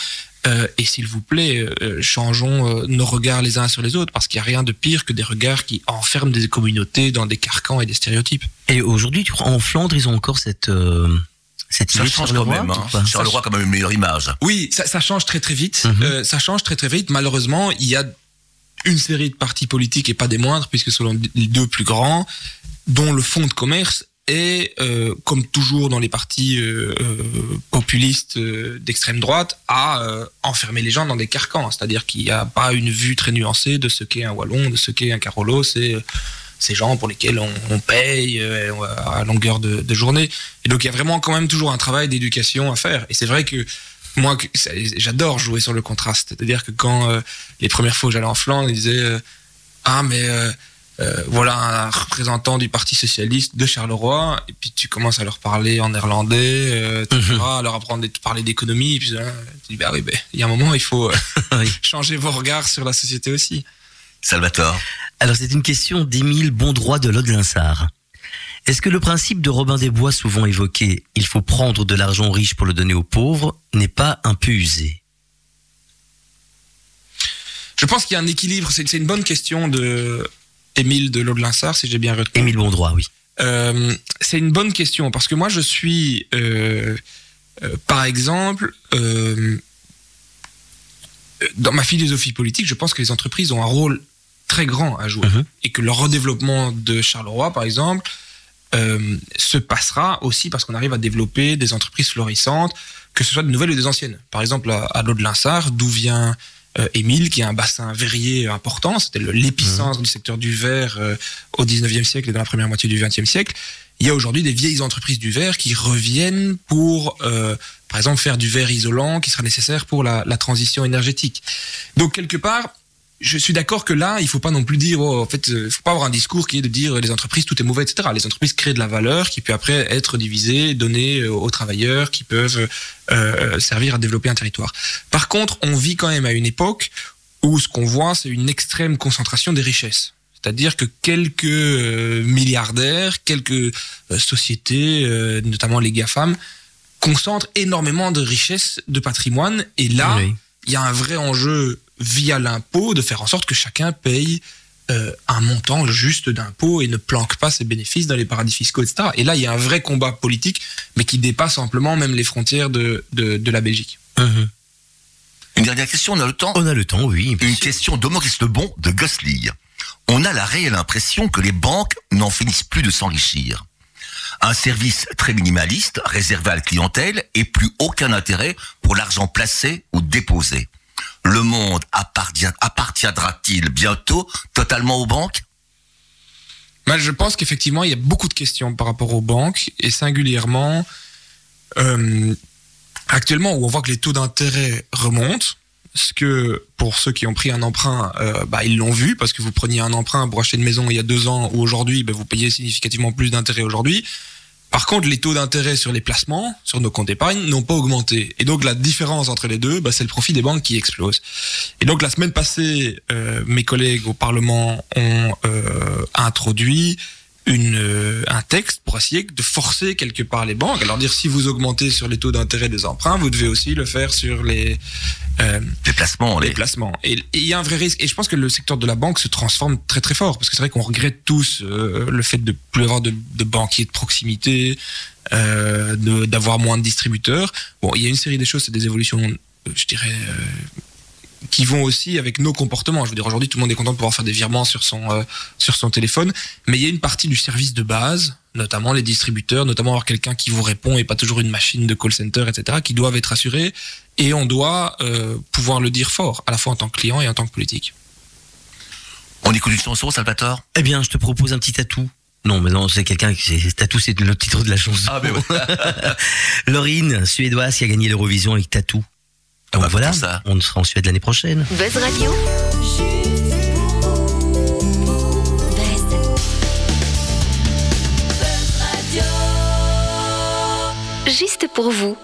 Euh, et s'il vous plaît, euh, changeons euh, nos regards les uns sur les autres, parce qu'il n'y a rien de pire que des regards qui enferment des communautés dans des carcans et des stéréotypes. Et aujourd'hui, tu crois, en Flandre, ils ont encore cette, euh, cette Ça change quand Charleroi, même. Hein. Charleroi a quand même une meilleure image. Oui, ça, ça change très très vite. Mhm. Euh, ça change très très vite. Malheureusement, il y a une série de partis politiques et pas des moindres, puisque ce sont les deux plus grands, dont le fonds de commerce est, euh, comme toujours dans les partis euh, euh, populistes euh, d'extrême droite, à euh, enfermer les gens dans des carcans. C'est-à-dire qu'il n'y a pas une vue très nuancée de ce qu'est un Wallon, de ce qu'est un Carolo. C'est ces gens pour lesquels on, on paye à longueur de, de journée. Et donc il y a vraiment quand même toujours un travail d'éducation à faire. Et c'est vrai que moi, j'adore jouer sur le contraste. C'est-à-dire que quand euh, les premières fois où j'allais en Flandre, ils disaient euh, ah mais euh, euh, voilà un représentant du Parti socialiste de Charleroi, et puis tu commences à leur parler en néerlandais, euh, etc., à leur apprendre à parler d'économie, et puis tu dis bah oui, ben, il y a un moment il faut euh, changer vos regards sur la société aussi. Salvatore. Alors c'est une question d'Émile Bondroit de Lode-Linsart. Est-ce que le principe de Robin des Bois souvent évoqué, il faut prendre de l'argent aux riches pour le donner aux pauvres, n'est pas un peu usé? Je pense qu'il y a un équilibre, c'est une bonne question de Émile de Lodelinsart, si j'ai bien retenu. Émile Bondroit, oui. Euh, c'est une bonne question parce que moi je suis, euh, euh, par exemple, dans ma philosophie politique, je pense que les entreprises ont un rôle très grand à jouer Mhm. et que le redéveloppement de Charleroi, par exemple, euh, se passera aussi parce qu'on arrive à développer des entreprises florissantes, que ce soit de nouvelles ou des anciennes. Par exemple, à, à l'eau de Linsart, d'où vient euh, Émile, qui est un bassin verrier important, c'était l'épicentre du secteur du verre euh, au 19e siècle et dans la première moitié du 20e siècle. Il y a aujourd'hui des vieilles entreprises du verre qui reviennent pour, euh, par exemple, faire du verre isolant qui sera nécessaire pour la, la transition énergétique. Donc, quelque part, je suis d'accord que là, il faut pas non plus dire, oh, en fait, euh, il faut pas avoir un discours qui est de dire les entreprises tout est mauvais, etc. Les entreprises créent de la valeur qui peut après être divisée, donnée euh, aux travailleurs qui peuvent euh, servir à développer un territoire. Par contre, on vit quand même à une époque où ce qu'on voit, c'est une extrême concentration des richesses. C'est-à-dire que quelques euh, milliardaires, quelques euh, sociétés, notamment les GAFAM, concentrent énormément de richesses, de patrimoine. Et là, Oui. il y a un vrai enjeu via l'impôt de faire en sorte que chacun paye euh, un montant juste d'impôt et ne planque pas ses bénéfices dans les paradis fiscaux, etc. Et là, il y a un vrai combat politique, mais qui dépasse amplement même les frontières de, de, de la Belgique. Mhm. Une dernière question, on a le temps? On a le temps, oui. Une sûr. question d'Homaurice Lebon de Gosling. On a la réelle impression que les banques n'en finissent plus de s'enrichir. Un service très minimaliste, réservé à la clientèle, et plus aucun intérêt pour l'argent placé ou déposé. Le monde appartiendra-t-il bientôt totalement aux banques? Moi, je pense qu'effectivement, il y a beaucoup de questions par rapport aux banques et singulièrement euh, actuellement où on voit que les taux d'intérêt remontent. Ce que pour ceux qui ont pris un emprunt, euh, bah, ils l'ont vu parce que vous preniez un emprunt pour acheter une maison il y a deux ans ou aujourd'hui, bah, vous payez significativement plus d'intérêt aujourd'hui. Par contre, les taux d'intérêt sur les placements, sur nos comptes d'épargne, n'ont pas augmenté. Et donc, la différence entre les deux, bah, c'est le profit des banques qui explose. Et donc, la semaine passée, euh, mes collègues au Parlement ont euh, introduit euh, un texte pour essayer de forcer quelque part les banques. Alors dire si vous augmentez sur les taux d'intérêt des emprunts, vous devez aussi le faire sur les, euh, Les placements, les les... placements. Et il y a un vrai risque. Et je pense que le secteur de la banque se transforme très très fort parce que c'est vrai qu'on regrette tous euh, le fait de plus avoir de, de banquiers de proximité, euh, d'avoir moins de distributeurs. Bon, il y a une série des choses, c'est des évolutions, euh, je dirais. Qui vont aussi avec nos comportements. Je veux dire, aujourd'hui, tout le monde est content de pouvoir faire des virements sur son euh, sur son téléphone, mais il y a une partie du service de base, notamment les distributeurs, notamment avoir quelqu'un qui vous répond et pas toujours une machine de call center, etc., qui doivent être assurés et on doit euh, pouvoir le dire fort, à la fois en tant que client et en tant que politique. On écoute une chanson, Salvatore Eh bien, je te propose un petit tatou. Non, mais non, c'est quelqu'un qui. c'est- Tatou, c'est le titre de la chanson. Ah, mais ouais. Laurine, suédoise, qui a gagné l'Eurovision avec Tatou. Ah Donc bah, voilà, ça. on sera en Suède l'année prochaine. Buzz Radio. Buzz. Juste pour vous.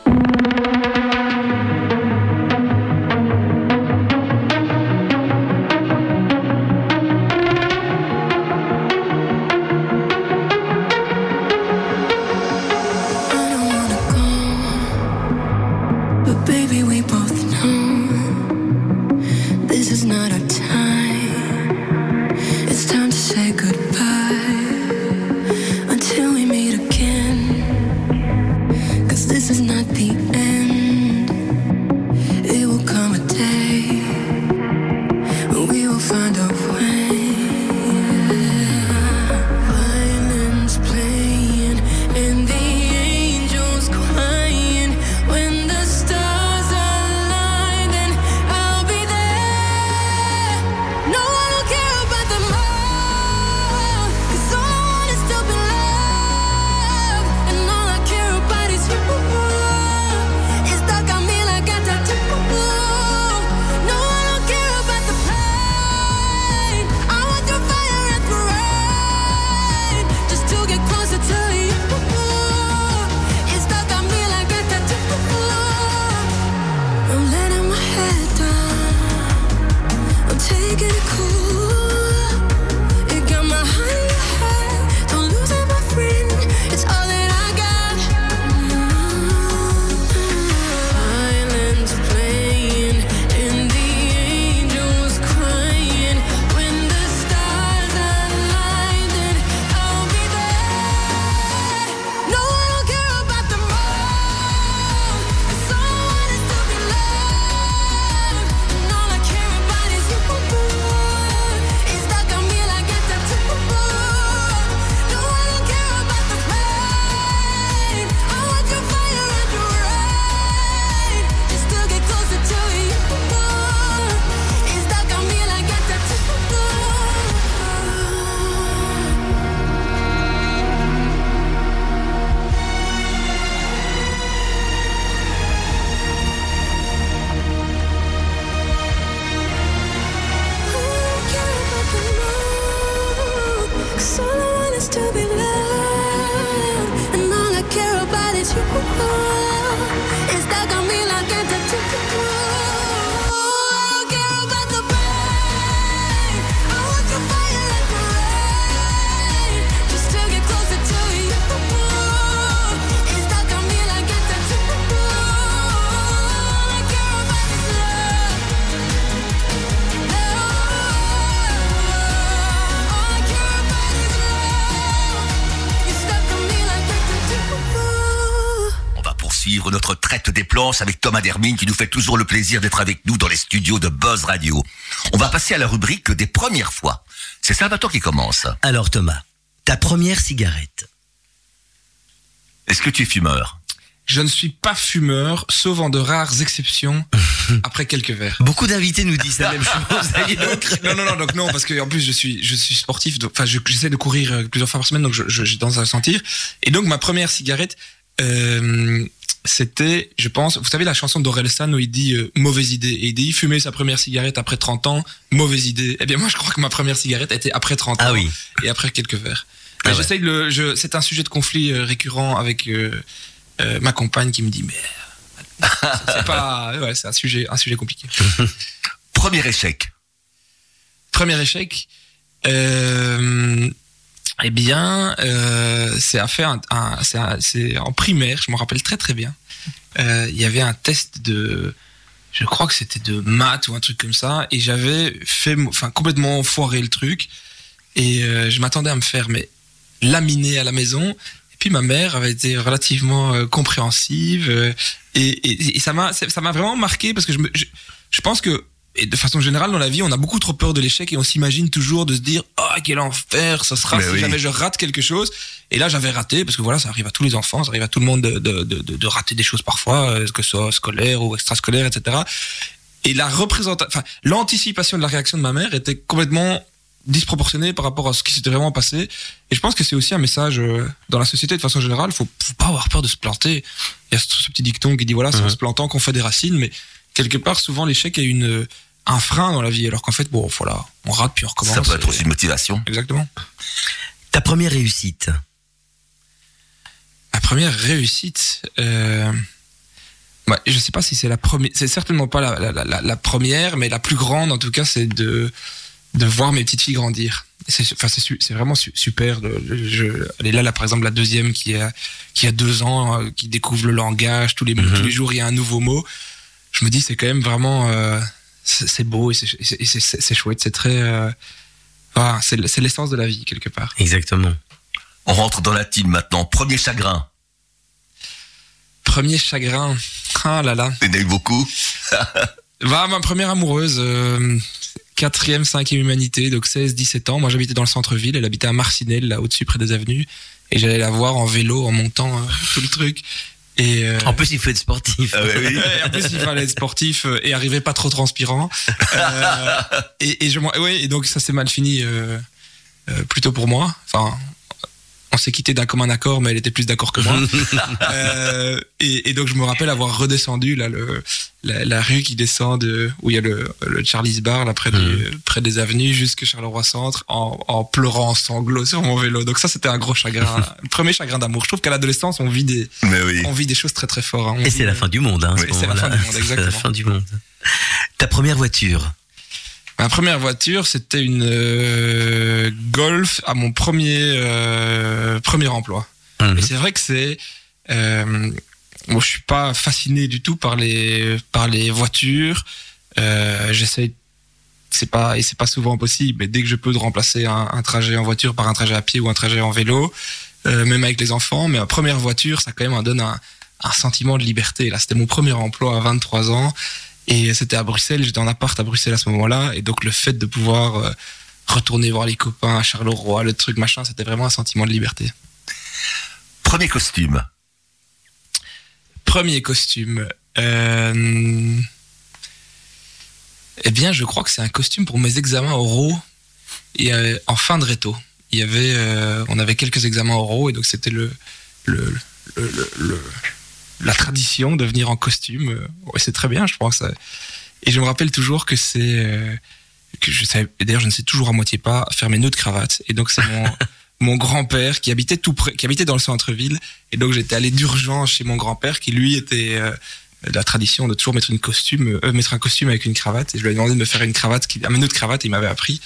Avec Thomas Dermine qui nous fait toujours le plaisir d'être avec nous dans les studios de Buzz Radio. On va passer à la rubrique des premières fois. C'est Salvatore qui commence. Alors Thomas, ta première cigarette. Est-ce que tu es fumeur? Je ne suis pas fumeur, sauf en de rares exceptions, après quelques verres. Beaucoup d'invités nous disent la même chose. Donc, non, non, non, donc non, parce que en plus je suis, je suis sportif, donc, enfin je- j'essaie de courir euh, plusieurs fois par semaine, donc je- je- j'ai tendance à le sentir. Et donc ma première cigarette, euh, c'était, je pense, vous savez la chanson d'Orelsan où il dit euh, mauvaise idée, et il dit fumer sa première cigarette après 30 ans, mauvaise idée. Eh bien moi je crois que ma première cigarette était après 30 ans Ah oui. et après quelques verres. Ah ouais. J'essaye le, je, c'est un sujet de conflit euh, récurrent avec euh, ma compagne qui me dit mais c'est pas, ouais, c'est un sujet, un sujet compliqué. Premier échec. Premier échec, euh, eh bien, euh, c'est à faire en primaire, je me rappelle très très bien. Euh, Il y avait un test de, je crois que c'était de maths ou un truc comme ça, et j'avais fait, enfin complètement foiré le truc, et euh, je m'attendais à me faire mais laminer à la maison. Et puis ma mère avait été relativement compréhensive, et, ça m'a, ça m'a vraiment marqué parce que je pense que et de façon générale dans la vie, on a beaucoup trop peur de l'échec et on s'imagine toujours de se dire oh quel enfer ça sera Mais si oui. jamais je rate quelque chose. Et là j'avais raté parce que voilà ça arrive à tous les enfants, ça arrive à tout le monde de, de, de, de- rater des choses parfois, euh, que ce soit scolaire ou extrascolaire, etc. Et la représentation, enfin l'anticipation de la réaction de ma mère était complètement disproportionnée par rapport à ce qui s'était vraiment passé. Et je pense que c'est aussi un message euh, dans la société de façon générale. Faut, faut pas avoir peur de se planter. Il y a ce, ce petit dicton qui dit voilà, c'est en se plantant qu'on fait des racines, mais quelque part souvent l'échec est une un frein dans la vie, alors qu'en fait bon voilà, on rate puis on recommence. Ça peut être aussi une motivation. Exactement. Ta première réussite? Ma première réussite, euh, bah, je sais pas si c'est la première, c'est certainement pas la, la, la, la première, mais la plus grande en tout cas, c'est de de voir mes petites filles grandir. C'est enfin c'est su- c'est vraiment su- super. de- de- je, elle est là, là par exemple la deuxième qui a qui a deux ans, euh, qui découvre le langage tous les Mhm. tous les jours il y a un nouveau mot. Je me dis c'est quand même vraiment euh, c'est beau et c'est et c'est- et c'est c'est chouette, c'est très euh, voilà, c'est l'essence de la vie quelque part. Exactement. On rentre dans la team maintenant. Premier chagrin. Premier chagrin, ah là là. Eu beaucoup. Va, ma première amoureuse, euh, quatrième, cinquième humanité, donc 16, 17 ans. Moi, j'habitais dans le centre-ville, elle habitait à Marcinelle, là, au-dessus, près des avenues. Et j'allais la voir en vélo, en montant euh, tout le truc. Et, euh, En plus, il faut être sportif. Ah ouais, oui. Ouais, en plus, il fallait être sportif euh, et arriver pas trop transpirant. Euh, et, et, je, m'en- ouais, et donc, ça s'est mal fini, euh, euh, plutôt pour moi. Enfin, on s'est quitté d'un commun accord, mais elle était plus d'accord que moi. Euh, et, et donc, je me rappelle avoir redescendu là, le, la, la rue qui descend de, où il y a le, le Charlie's Bar, là, près, du- près des avenues, jusque Charleroi Centre, en, en pleurant en sanglots sur mon vélo. Donc, ça, c'était un gros chagrin. le premier chagrin d'amour. Je trouve qu'à l'adolescence, on vit des, oui. on vit des choses très très fortes. hein. Et c'est la fin du monde. Hein, Oui, c'est la fin du monde, C'est la exactement. fin du monde. Ta première voiture? Ma première voiture, c'était une euh, Golf à mon premier euh, premier emploi. Mhm. Et c'est vrai que c'est euh, bon, je suis pas fasciné du tout par les par les voitures. Euh, J'essaie c'est pas et c'est pas souvent possible, mais dès que je peux de remplacer un, un trajet en voiture par un trajet à pied ou un trajet en vélo, euh, même avec les enfants. Mais ma première voiture, ça quand même donne un, un sentiment de liberté. Là, c'était mon premier emploi à 23 ans. Et c'était à Bruxelles, j'étais en appart à Bruxelles à ce moment-là. Et donc le fait de pouvoir euh, retourner voir les copains à Charleroi, le truc machin, c'était vraiment un sentiment de liberté. Premier costume. Premier costume. Euh... Eh bien, je crois que c'est un costume pour mes examens oraux et euh, en fin de réto. Il y avait, euh, on avait quelques examens oraux et donc c'était le, le, le, le- le- la tradition de venir en costume. Euh, Ouais, c'est très bien, je pense. Et je me rappelle toujours que c'est euh, que je savais. D'ailleurs, je ne sais toujours à moitié pas faire mes nœuds de cravate. Et donc c'est mon mon grand-père qui habitait tout près, qui habitait dans le centre-ville. Et donc j'étais allé d'urgence chez mon grand-père qui lui était euh, de la tradition de toujours mettre une costume, euh, mettre un costume avec une cravate. Et je lui ai demandé de me faire une cravate, qui, un nœud de cravate. Et il m'avait appris.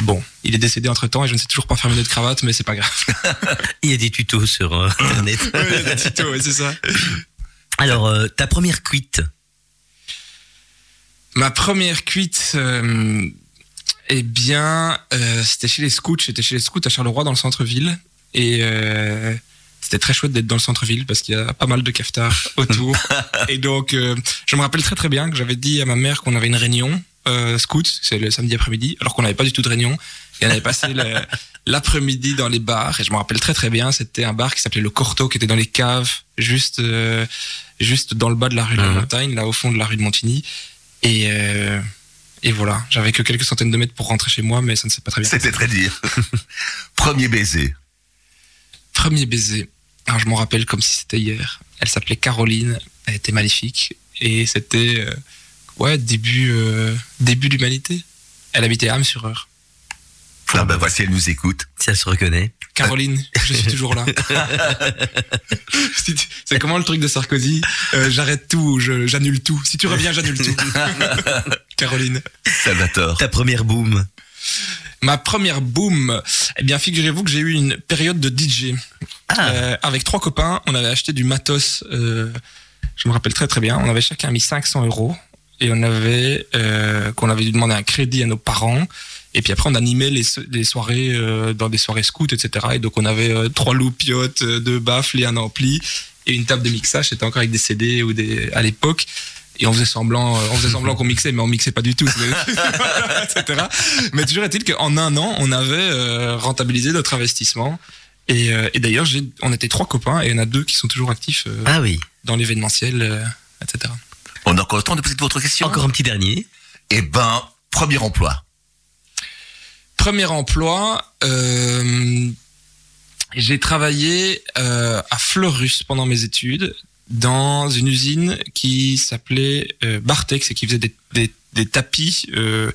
Bon, il est décédé entre temps et je ne sais toujours pas faire mes nœuds de cravate, mais c'est pas grave. Il y a des tutos sur euh, Internet. Ouais, Tito, ouais, c'est ça. Alors, euh, ta première cuite. Ma première cuite, euh, eh bien, c'était chez les scouts. J'étais chez les scouts à Charleroi dans le centre-ville. Et C'était très chouette d'être dans le centre-ville parce qu'il y a pas mal de cafetars autour. et donc, je me rappelle très très bien que j'avais dit à ma mère qu'on avait une réunion euh, scout, c'est le samedi après-midi, alors qu'on n'avait pas du tout de réunion. Et on avait passé l'après-midi dans les bars. Et je me rappelle très très bien, c'était un bar qui s'appelait le Corto, qui était dans les caves, juste euh, juste dans le bas de la rue de la Mhm. Montagne, là au fond de la rue de Montigny. Et euh, et voilà, j'avais que quelques centaines de mètres pour rentrer chez moi, mais ça ne s'est pas très bien. C'était très dire. Premier baiser. Premier baiser. Alors, je m'en rappelle comme si c'était hier. Elle s'appelait Caroline. Elle était magnifique. Et c'était, euh, ouais, début, euh, début d'humanité. Elle habitait à Âme-sur-Eure. Ah ben voici, elle nous écoute. Si elle se reconnaît. Caroline, je suis toujours là. C'est- comment le truc de Sarkozy? Euh, J'arrête tout, je- j'annule tout. Si tu reviens, j'annule tout. Caroline. Salvatore. Ta première boom. Ma première boom. Eh bien, figurez-vous que j'ai eu une période de DJ. Ah, Euh, avec trois copains, on avait acheté du matos. euh, je me rappelle très très bien. On avait chacun mis 500 euros et on avait euh, qu'on avait dû demander un crédit à nos parents. Et puis après, on animait les, les soirées euh, dans des soirées scouts, etc. Et donc on avait euh, trois loupiottes, euh, deux baffles et un ampli et une table de mixage. C'était encore avec des CD ou des à l'époque. Et on faisait semblant, euh, on faisait semblant qu'on mixait, mais on mixait pas du tout, etc. Mais toujours est-il qu'en un an, on avait euh, rentabilisé notre investissement. Et, euh, et d'ailleurs, on était trois copains et il y en a deux qui sont toujours actifs ah oui. dans l'événementiel, euh, etc. On a encore le temps de poser votre question Encore un petit dernier. Eh ben, premier emploi. Premier emploi, euh, j'ai travaillé euh, à Fleurus pendant mes études dans une usine qui s'appelait euh, Bartex et qui faisait des, des, des tapis, euh,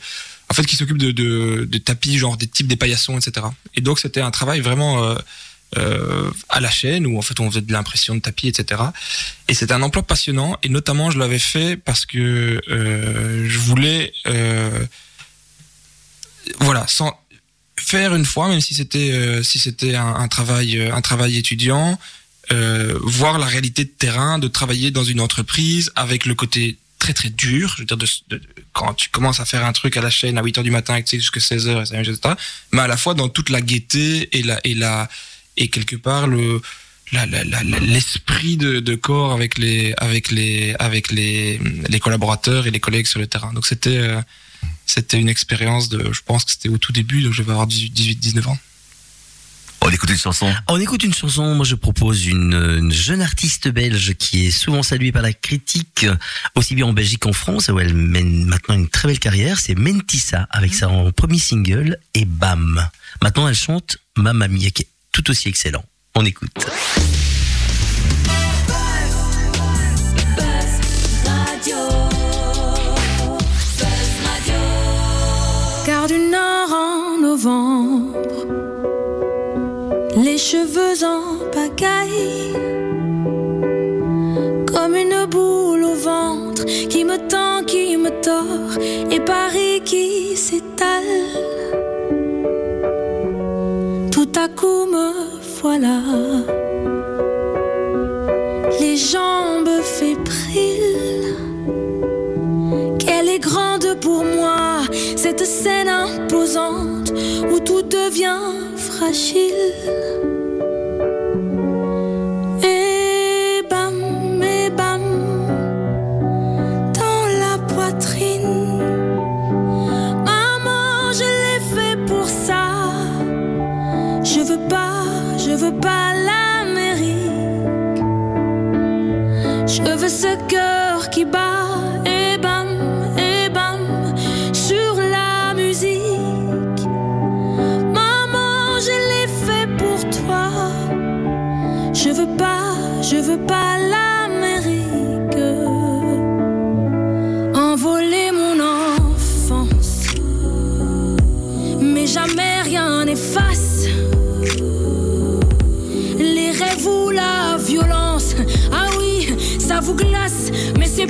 en fait qui s'occupe de, de, de tapis genre des types des paillassons, etc. Et donc c'était un travail vraiment euh, à la chaîne où en fait on faisait de l'impression de tapis, etc. Et c'était un emploi passionnant et notamment je l'avais fait parce que euh, je voulais euh, voilà, sans faire une fois, même si c'était si c'était un, travail un travail étudiant, voir la réalité de terrain, de travailler dans une entreprise avec le côté très très dur, je veux dire quand tu commences à faire un truc à la chaîne à 8 heures du matin tu sais jusqu'à 16 heures, etc., mais à la fois dans toute la gaieté et la et quelque part le l'esprit de, de corps avec les avec les avec les les collaborateurs et les collègues sur le terrain. Donc c'était euh, c'était une expérience de, je pense que c'était au tout début, donc je vais avoir 18, 18 19 ans. On écoute une chanson. On écoute une chanson, moi je propose une, une jeune artiste belge qui est souvent saluée par la critique, aussi bien en Belgique qu'en France, où elle mène maintenant une très belle carrière, c'est Mentissa, avec son premier single, et bam Maintenant elle chante Mamma Mia, qui est tout aussi excellent. On écoute. Car du nord en novembre, les cheveux en pagaille, comme une boule au ventre qui me tend, qui me tord, et Paris qui s'étale. À coup me voilà, les jambes fébriles. Qu'elle est grande pour moi, cette scène imposante où tout devient fragile. Cœur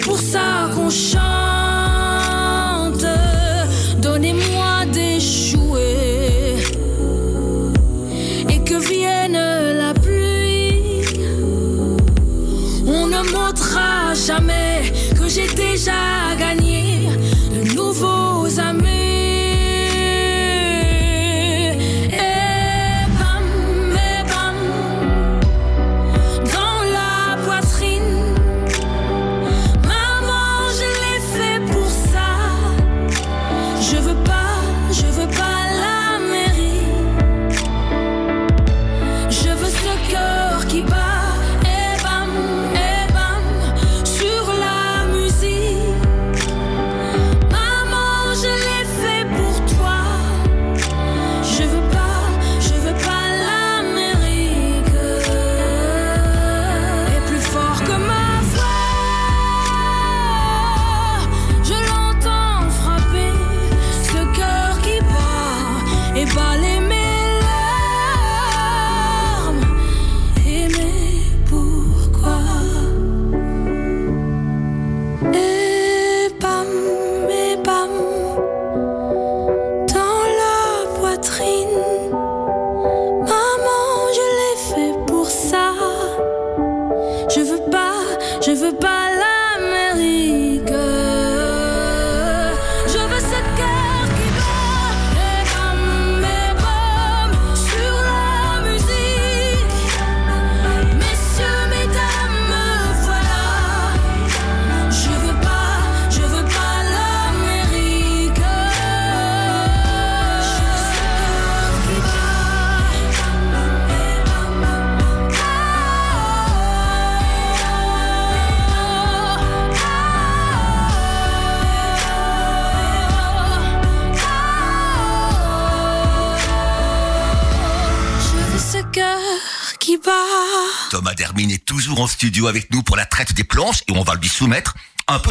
pour ça qu'on chante.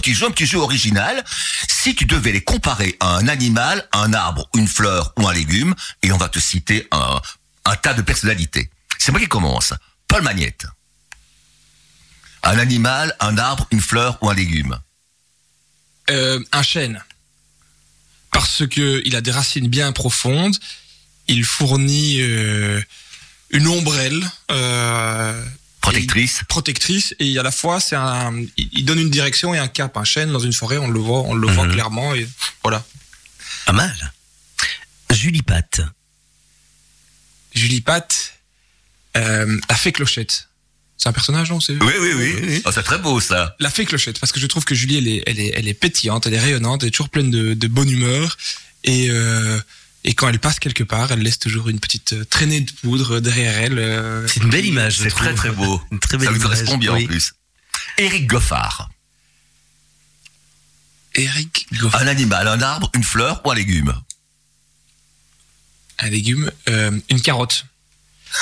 Un petit jeu, un petit jeu original. Si tu devais les comparer à un animal, un arbre, une fleur ou un légume, et on va te citer un, tas de personnalités. C'est moi qui commence. Paul Magnette. Un animal, un arbre, une fleur ou un légume. Euh, un chêne. Parce que il a des racines bien profondes. Il fournit euh, une ombrelle euh, Protectrice. protectrice et à la fois c'est un, il donne une direction et un cap. Un chêne dans une forêt, on le voit, on le voit Mhm. clairement et voilà. Pas mal. Julie Pat. Julie Pat euh, la fée clochette. C'est un personnage, non c'est Oui, oui, oui. Oh, c'est très beau ça. La fée clochette, parce que je trouve que Julie, elle est, elle est, elle est pétillante, elle est rayonnante, elle est toujours pleine de, de bonne humeur. Et, euh, et quand elle passe quelque part, elle laisse toujours une petite euh, traînée de poudre derrière elle. euh, C'est une belle image. C'est très très beau. Une très belle Ça correspond bien oui. en plus. Eric Goffard. Eric Un animal, un arbre, une fleur ou un légume. un légume, euh, une carotte.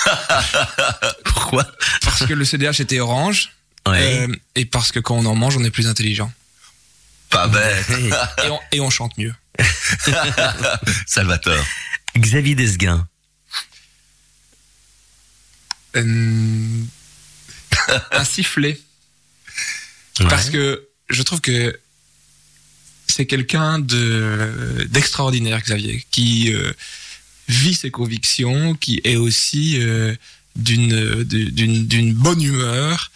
Pourquoi? Parce que le CDH était orange. Ouais. euh, et parce que quand on en mange, on est plus intelligent. Pas bête. Hey. Et on, et on chante mieux. Salvatore. Xavier Desguin. Euh, un sifflet. Parce que je trouve que c'est quelqu'un de d'extraordinaire, Xavier, qui euh, vit ses convictions, qui est aussi euh, d'une d'une d'une bonne humeur,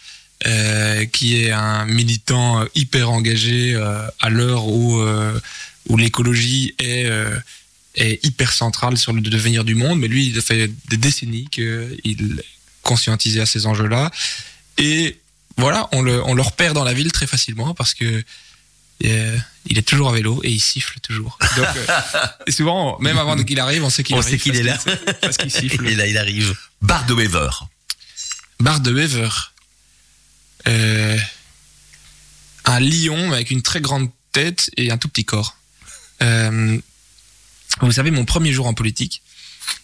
euh, qui est un militant hyper engagé euh, à l'heure où euh, où l'écologie est euh, est hyper centrale sur le devenir du monde. Mais lui, il a fait des décennies qu'il est conscientisé à ces enjeux-là et voilà, on le, on le repère dans la ville très facilement parce que euh, il est toujours à vélo et il siffle toujours. Donc, euh, et souvent, même avant qu'il arrive, on sait qu'il On arrive sait qu'il parce est là. Parce qu'il siffle. Et là, il arrive. Bar de Weaver. Barre de Weaver. Euh, un lion avec une très grande tête et un tout petit corps. Euh, vous savez, mon premier jour en politique,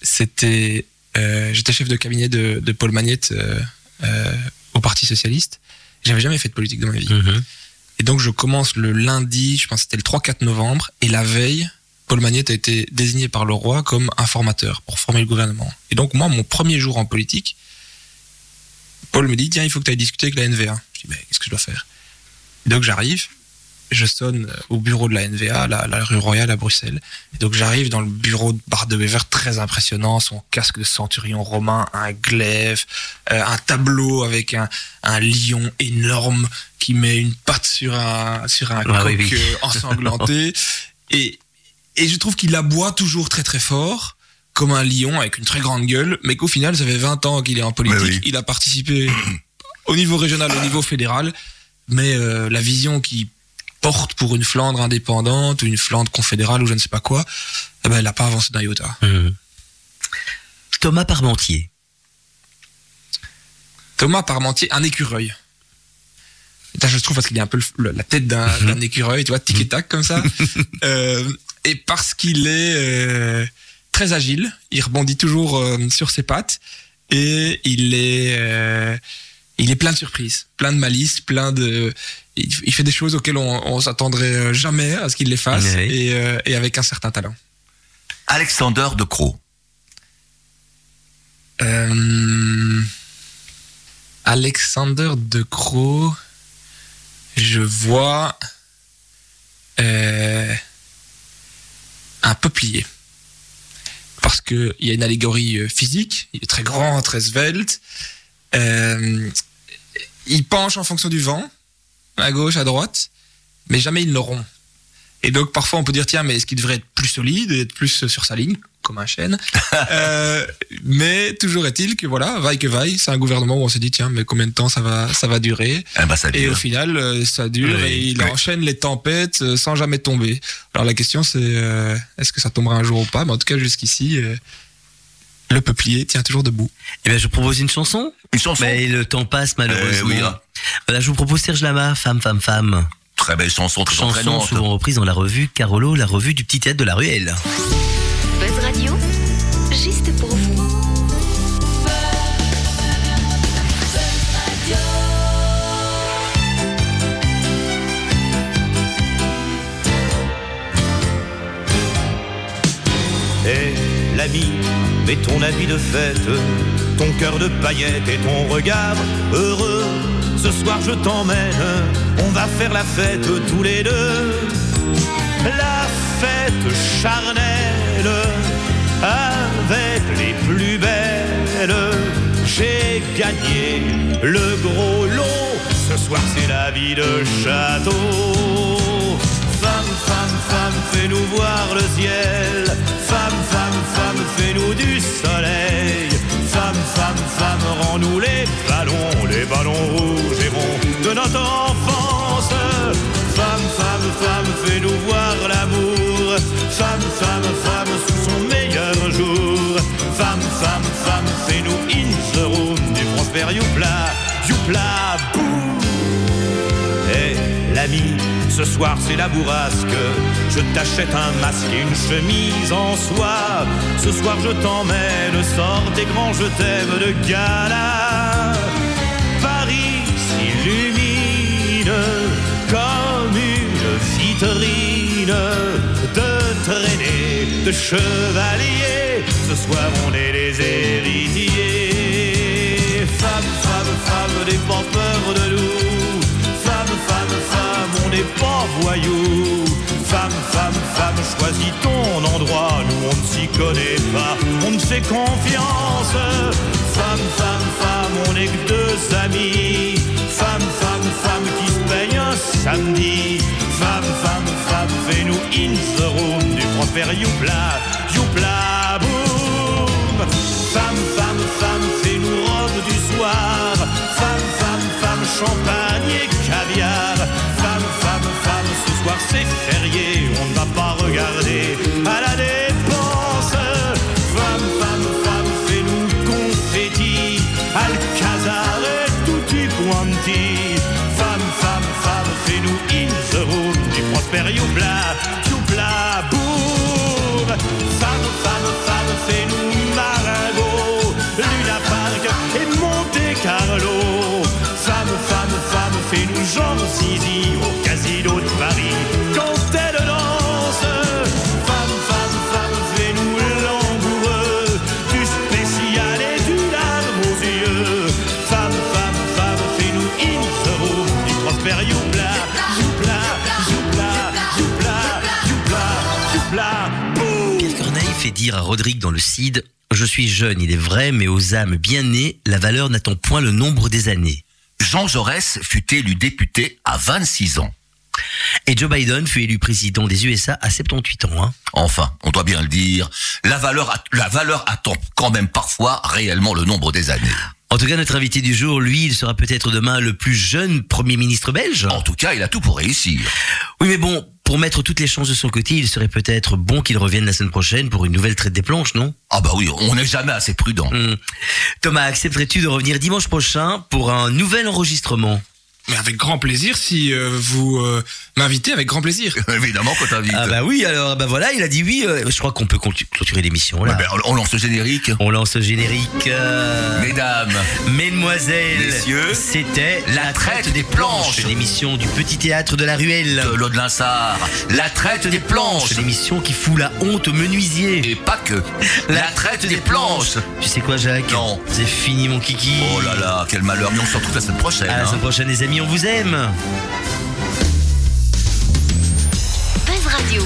c'était. euh, J'étais chef de cabinet de, de Paul Magnette euh, au Parti Socialiste. J'avais jamais fait de politique dans ma vie. Mhm. Et donc, je commence le lundi, je pense que c'était le 3-4 novembre, et la veille, Paul Magnette a été désigné par le roi comme informateur pour former le gouvernement. Et donc, moi, mon premier jour en politique, Paul me dit, tiens, il faut que tu ailles discuter avec la NVA. Je dis, mais qu'est-ce que je dois faire? Et donc, j'arrive, je sonne au bureau de la NVA, la, la rue Royale à Bruxelles. Et donc, j'arrive dans le bureau de Bar de Wever, très impressionnant, son casque de centurion romain, un glaive, euh, un tableau avec un, un lion énorme qui met une patte sur un, sur un Ah coq oui, oui. euh, ensanglanté. et, et je trouve qu'il aboie toujours très très fort, comme un lion avec une très grande gueule, mais qu'au final, ça fait 20 ans qu'il est en politique. Oui. Il a participé au niveau régional, au niveau fédéral, mais euh, la vision qu'il porte pour une Flandre indépendante, ou une Flandre confédérale, ou je ne sais pas quoi, eh ben, elle n'a pas avancé d'un iota. Mhm. Thomas Parmentier. Thomas Parmentier, un écureuil. Et ça, je trouve parce qu'il a un peu le- le- la tête d'un écureuil, tu vois, tic et tac comme ça. Euh, et parce qu'il est euh, très agile, il rebondit toujours euh, sur ses pattes et il est euh, il est plein de surprises, plein de malice, plein de il, fait des choses auxquelles on, on s'attendrait euh, jamais à ce qu'il les fasse Oui. et, euh, et avec un certain talent. Alexander de Croo. Euh, Alexander de Croo, je vois euh, un peuplier. Parce qu'il y a une allégorie euh, physique, il est très grand, très svelte. Euh, il penche en fonction du vent, à gauche, à droite, mais jamais il ne rompt. Et donc parfois on peut dire tiens mais est-ce qu'il devrait être plus solide et être plus sur sa ligne comme un chêne Euh, mais toujours est-il que voilà vaille que vaille c'est un gouvernement où on s'est dit tiens mais combien de temps ça va ça va durer Eh ben, ça et dure. au final euh, ça dure Oui, et il oui. enchaîne les tempêtes euh, sans jamais tomber alors la question c'est euh, est-ce que ça tombera un jour ou pas? Mais en tout cas jusqu'ici euh, le peuplier tient toujours debout Eh bien, je vous propose une chanson. Une chanson? Mais le temps passe malheureusement. Oui. Voilà, je vous propose Serge Lama, Femme, Femme, Femme très belle chanson, très Chanson souvent reprise dans la revue Carolo, la revue du petit théâtre de la ruelle. Buzz Radio, juste pour vous. Et l'ami, mais ton habit de fête, ton cœur de paillettes et ton regard heureux ce soir je t'emmène, on va faire la fête tous les deux. La fête charnelle avec les plus belles. J'ai gagné le gros lot. Ce soir c'est la vie de château. Femme, femme, femme, fais-nous voir le ciel. Femme, femme, femme, fais-nous du soleil. Femme, femme, femme, rends-nous les Femme, femme, femme, sous son meilleur jour. Femme, femme, femme, fais-nous in the room du Prosper Youpla, Youpla, boum. Eh, l'ami, ce soir c'est la bourrasque. Je t'achète un masque et une chemise en soie. Ce soir je t'emmène, sors tes grands je t'aime de gala. Paris s'illumine comme une vitrine de traînée de chevaliers. Ce soir on est les héritiers. Femme, femme, femme, n'aie pas peur de nous. Femme, femme, femme, on n'est pas voyous. Femme, femme, femme, choisis ton endroit. Nous on ne s'y connaît pas, on ne fait confiance. Femme, femme, femme, on n'est que deux amis. Femme, femme, femme qui se peigne un samedi. Femme, femme, femme, fais-nous in the room du Prosper Youpla, Youpla, boum. Femme, femme, femme, fais-nous robe du soir. Femme, femme, femme, champagne et caviar. C'est férié, on ne va pas regarder à la dépense. Femme, femme, femme, fais-nous confetti, Alcazar et tutti quanti. Femme, femme, femme, fais-nous in the room du Prosper Youpla, dire à Rodrigue dans le Cid Je suis jeune, il est vrai, mais aux âmes bien nées, la valeur n'attend point le nombre des années. Jean Jaurès fut élu député à 26 ans. Et Joe Biden fut élu président des USA à 78 ans. Hein. Enfin, on doit bien le dire, la valeur, la valeur attend quand même parfois réellement le nombre des années. En tout cas, notre invité du jour, lui, il sera peut-être demain le plus jeune Premier ministre belge. En tout cas, il a tout pour réussir. Oui, mais bon, pour mettre toutes les chances de son côté, il serait peut-être bon qu'il revienne la semaine prochaine pour une nouvelle traite des planches, non? Ah bah oui, on n'est jamais assez prudent. Hmm. Thomas, accepterais-tu de revenir dimanche prochain pour un nouvel enregistrement? Mais avec grand plaisir, si euh, vous euh, m'invitez, avec grand plaisir. Évidemment, quand t'invites. Ah bah oui, alors bah voilà, il a dit oui. euh, je crois qu'on peut clôtu- clôturer l'émission là. Ouais, ben, on on lance le générique. On lance le générique. euh, Mesdames, Mesdemoiselles, Messieurs, c'était La Traite des Planches. l'émission du petit théâtre de la ruelle. de l'eau de Linsard, la traite des planches. l'émission qui fout la honte aux menuisiers. Et pas que. La traite des planches. Tu sais quoi, Jacques? Non. C'est fini, mon kiki. Oh là là, quel malheur. Mais on se retrouve la semaine prochaine. À la hein. semaine prochaine, les amis, on vous aime. Buzz Radio.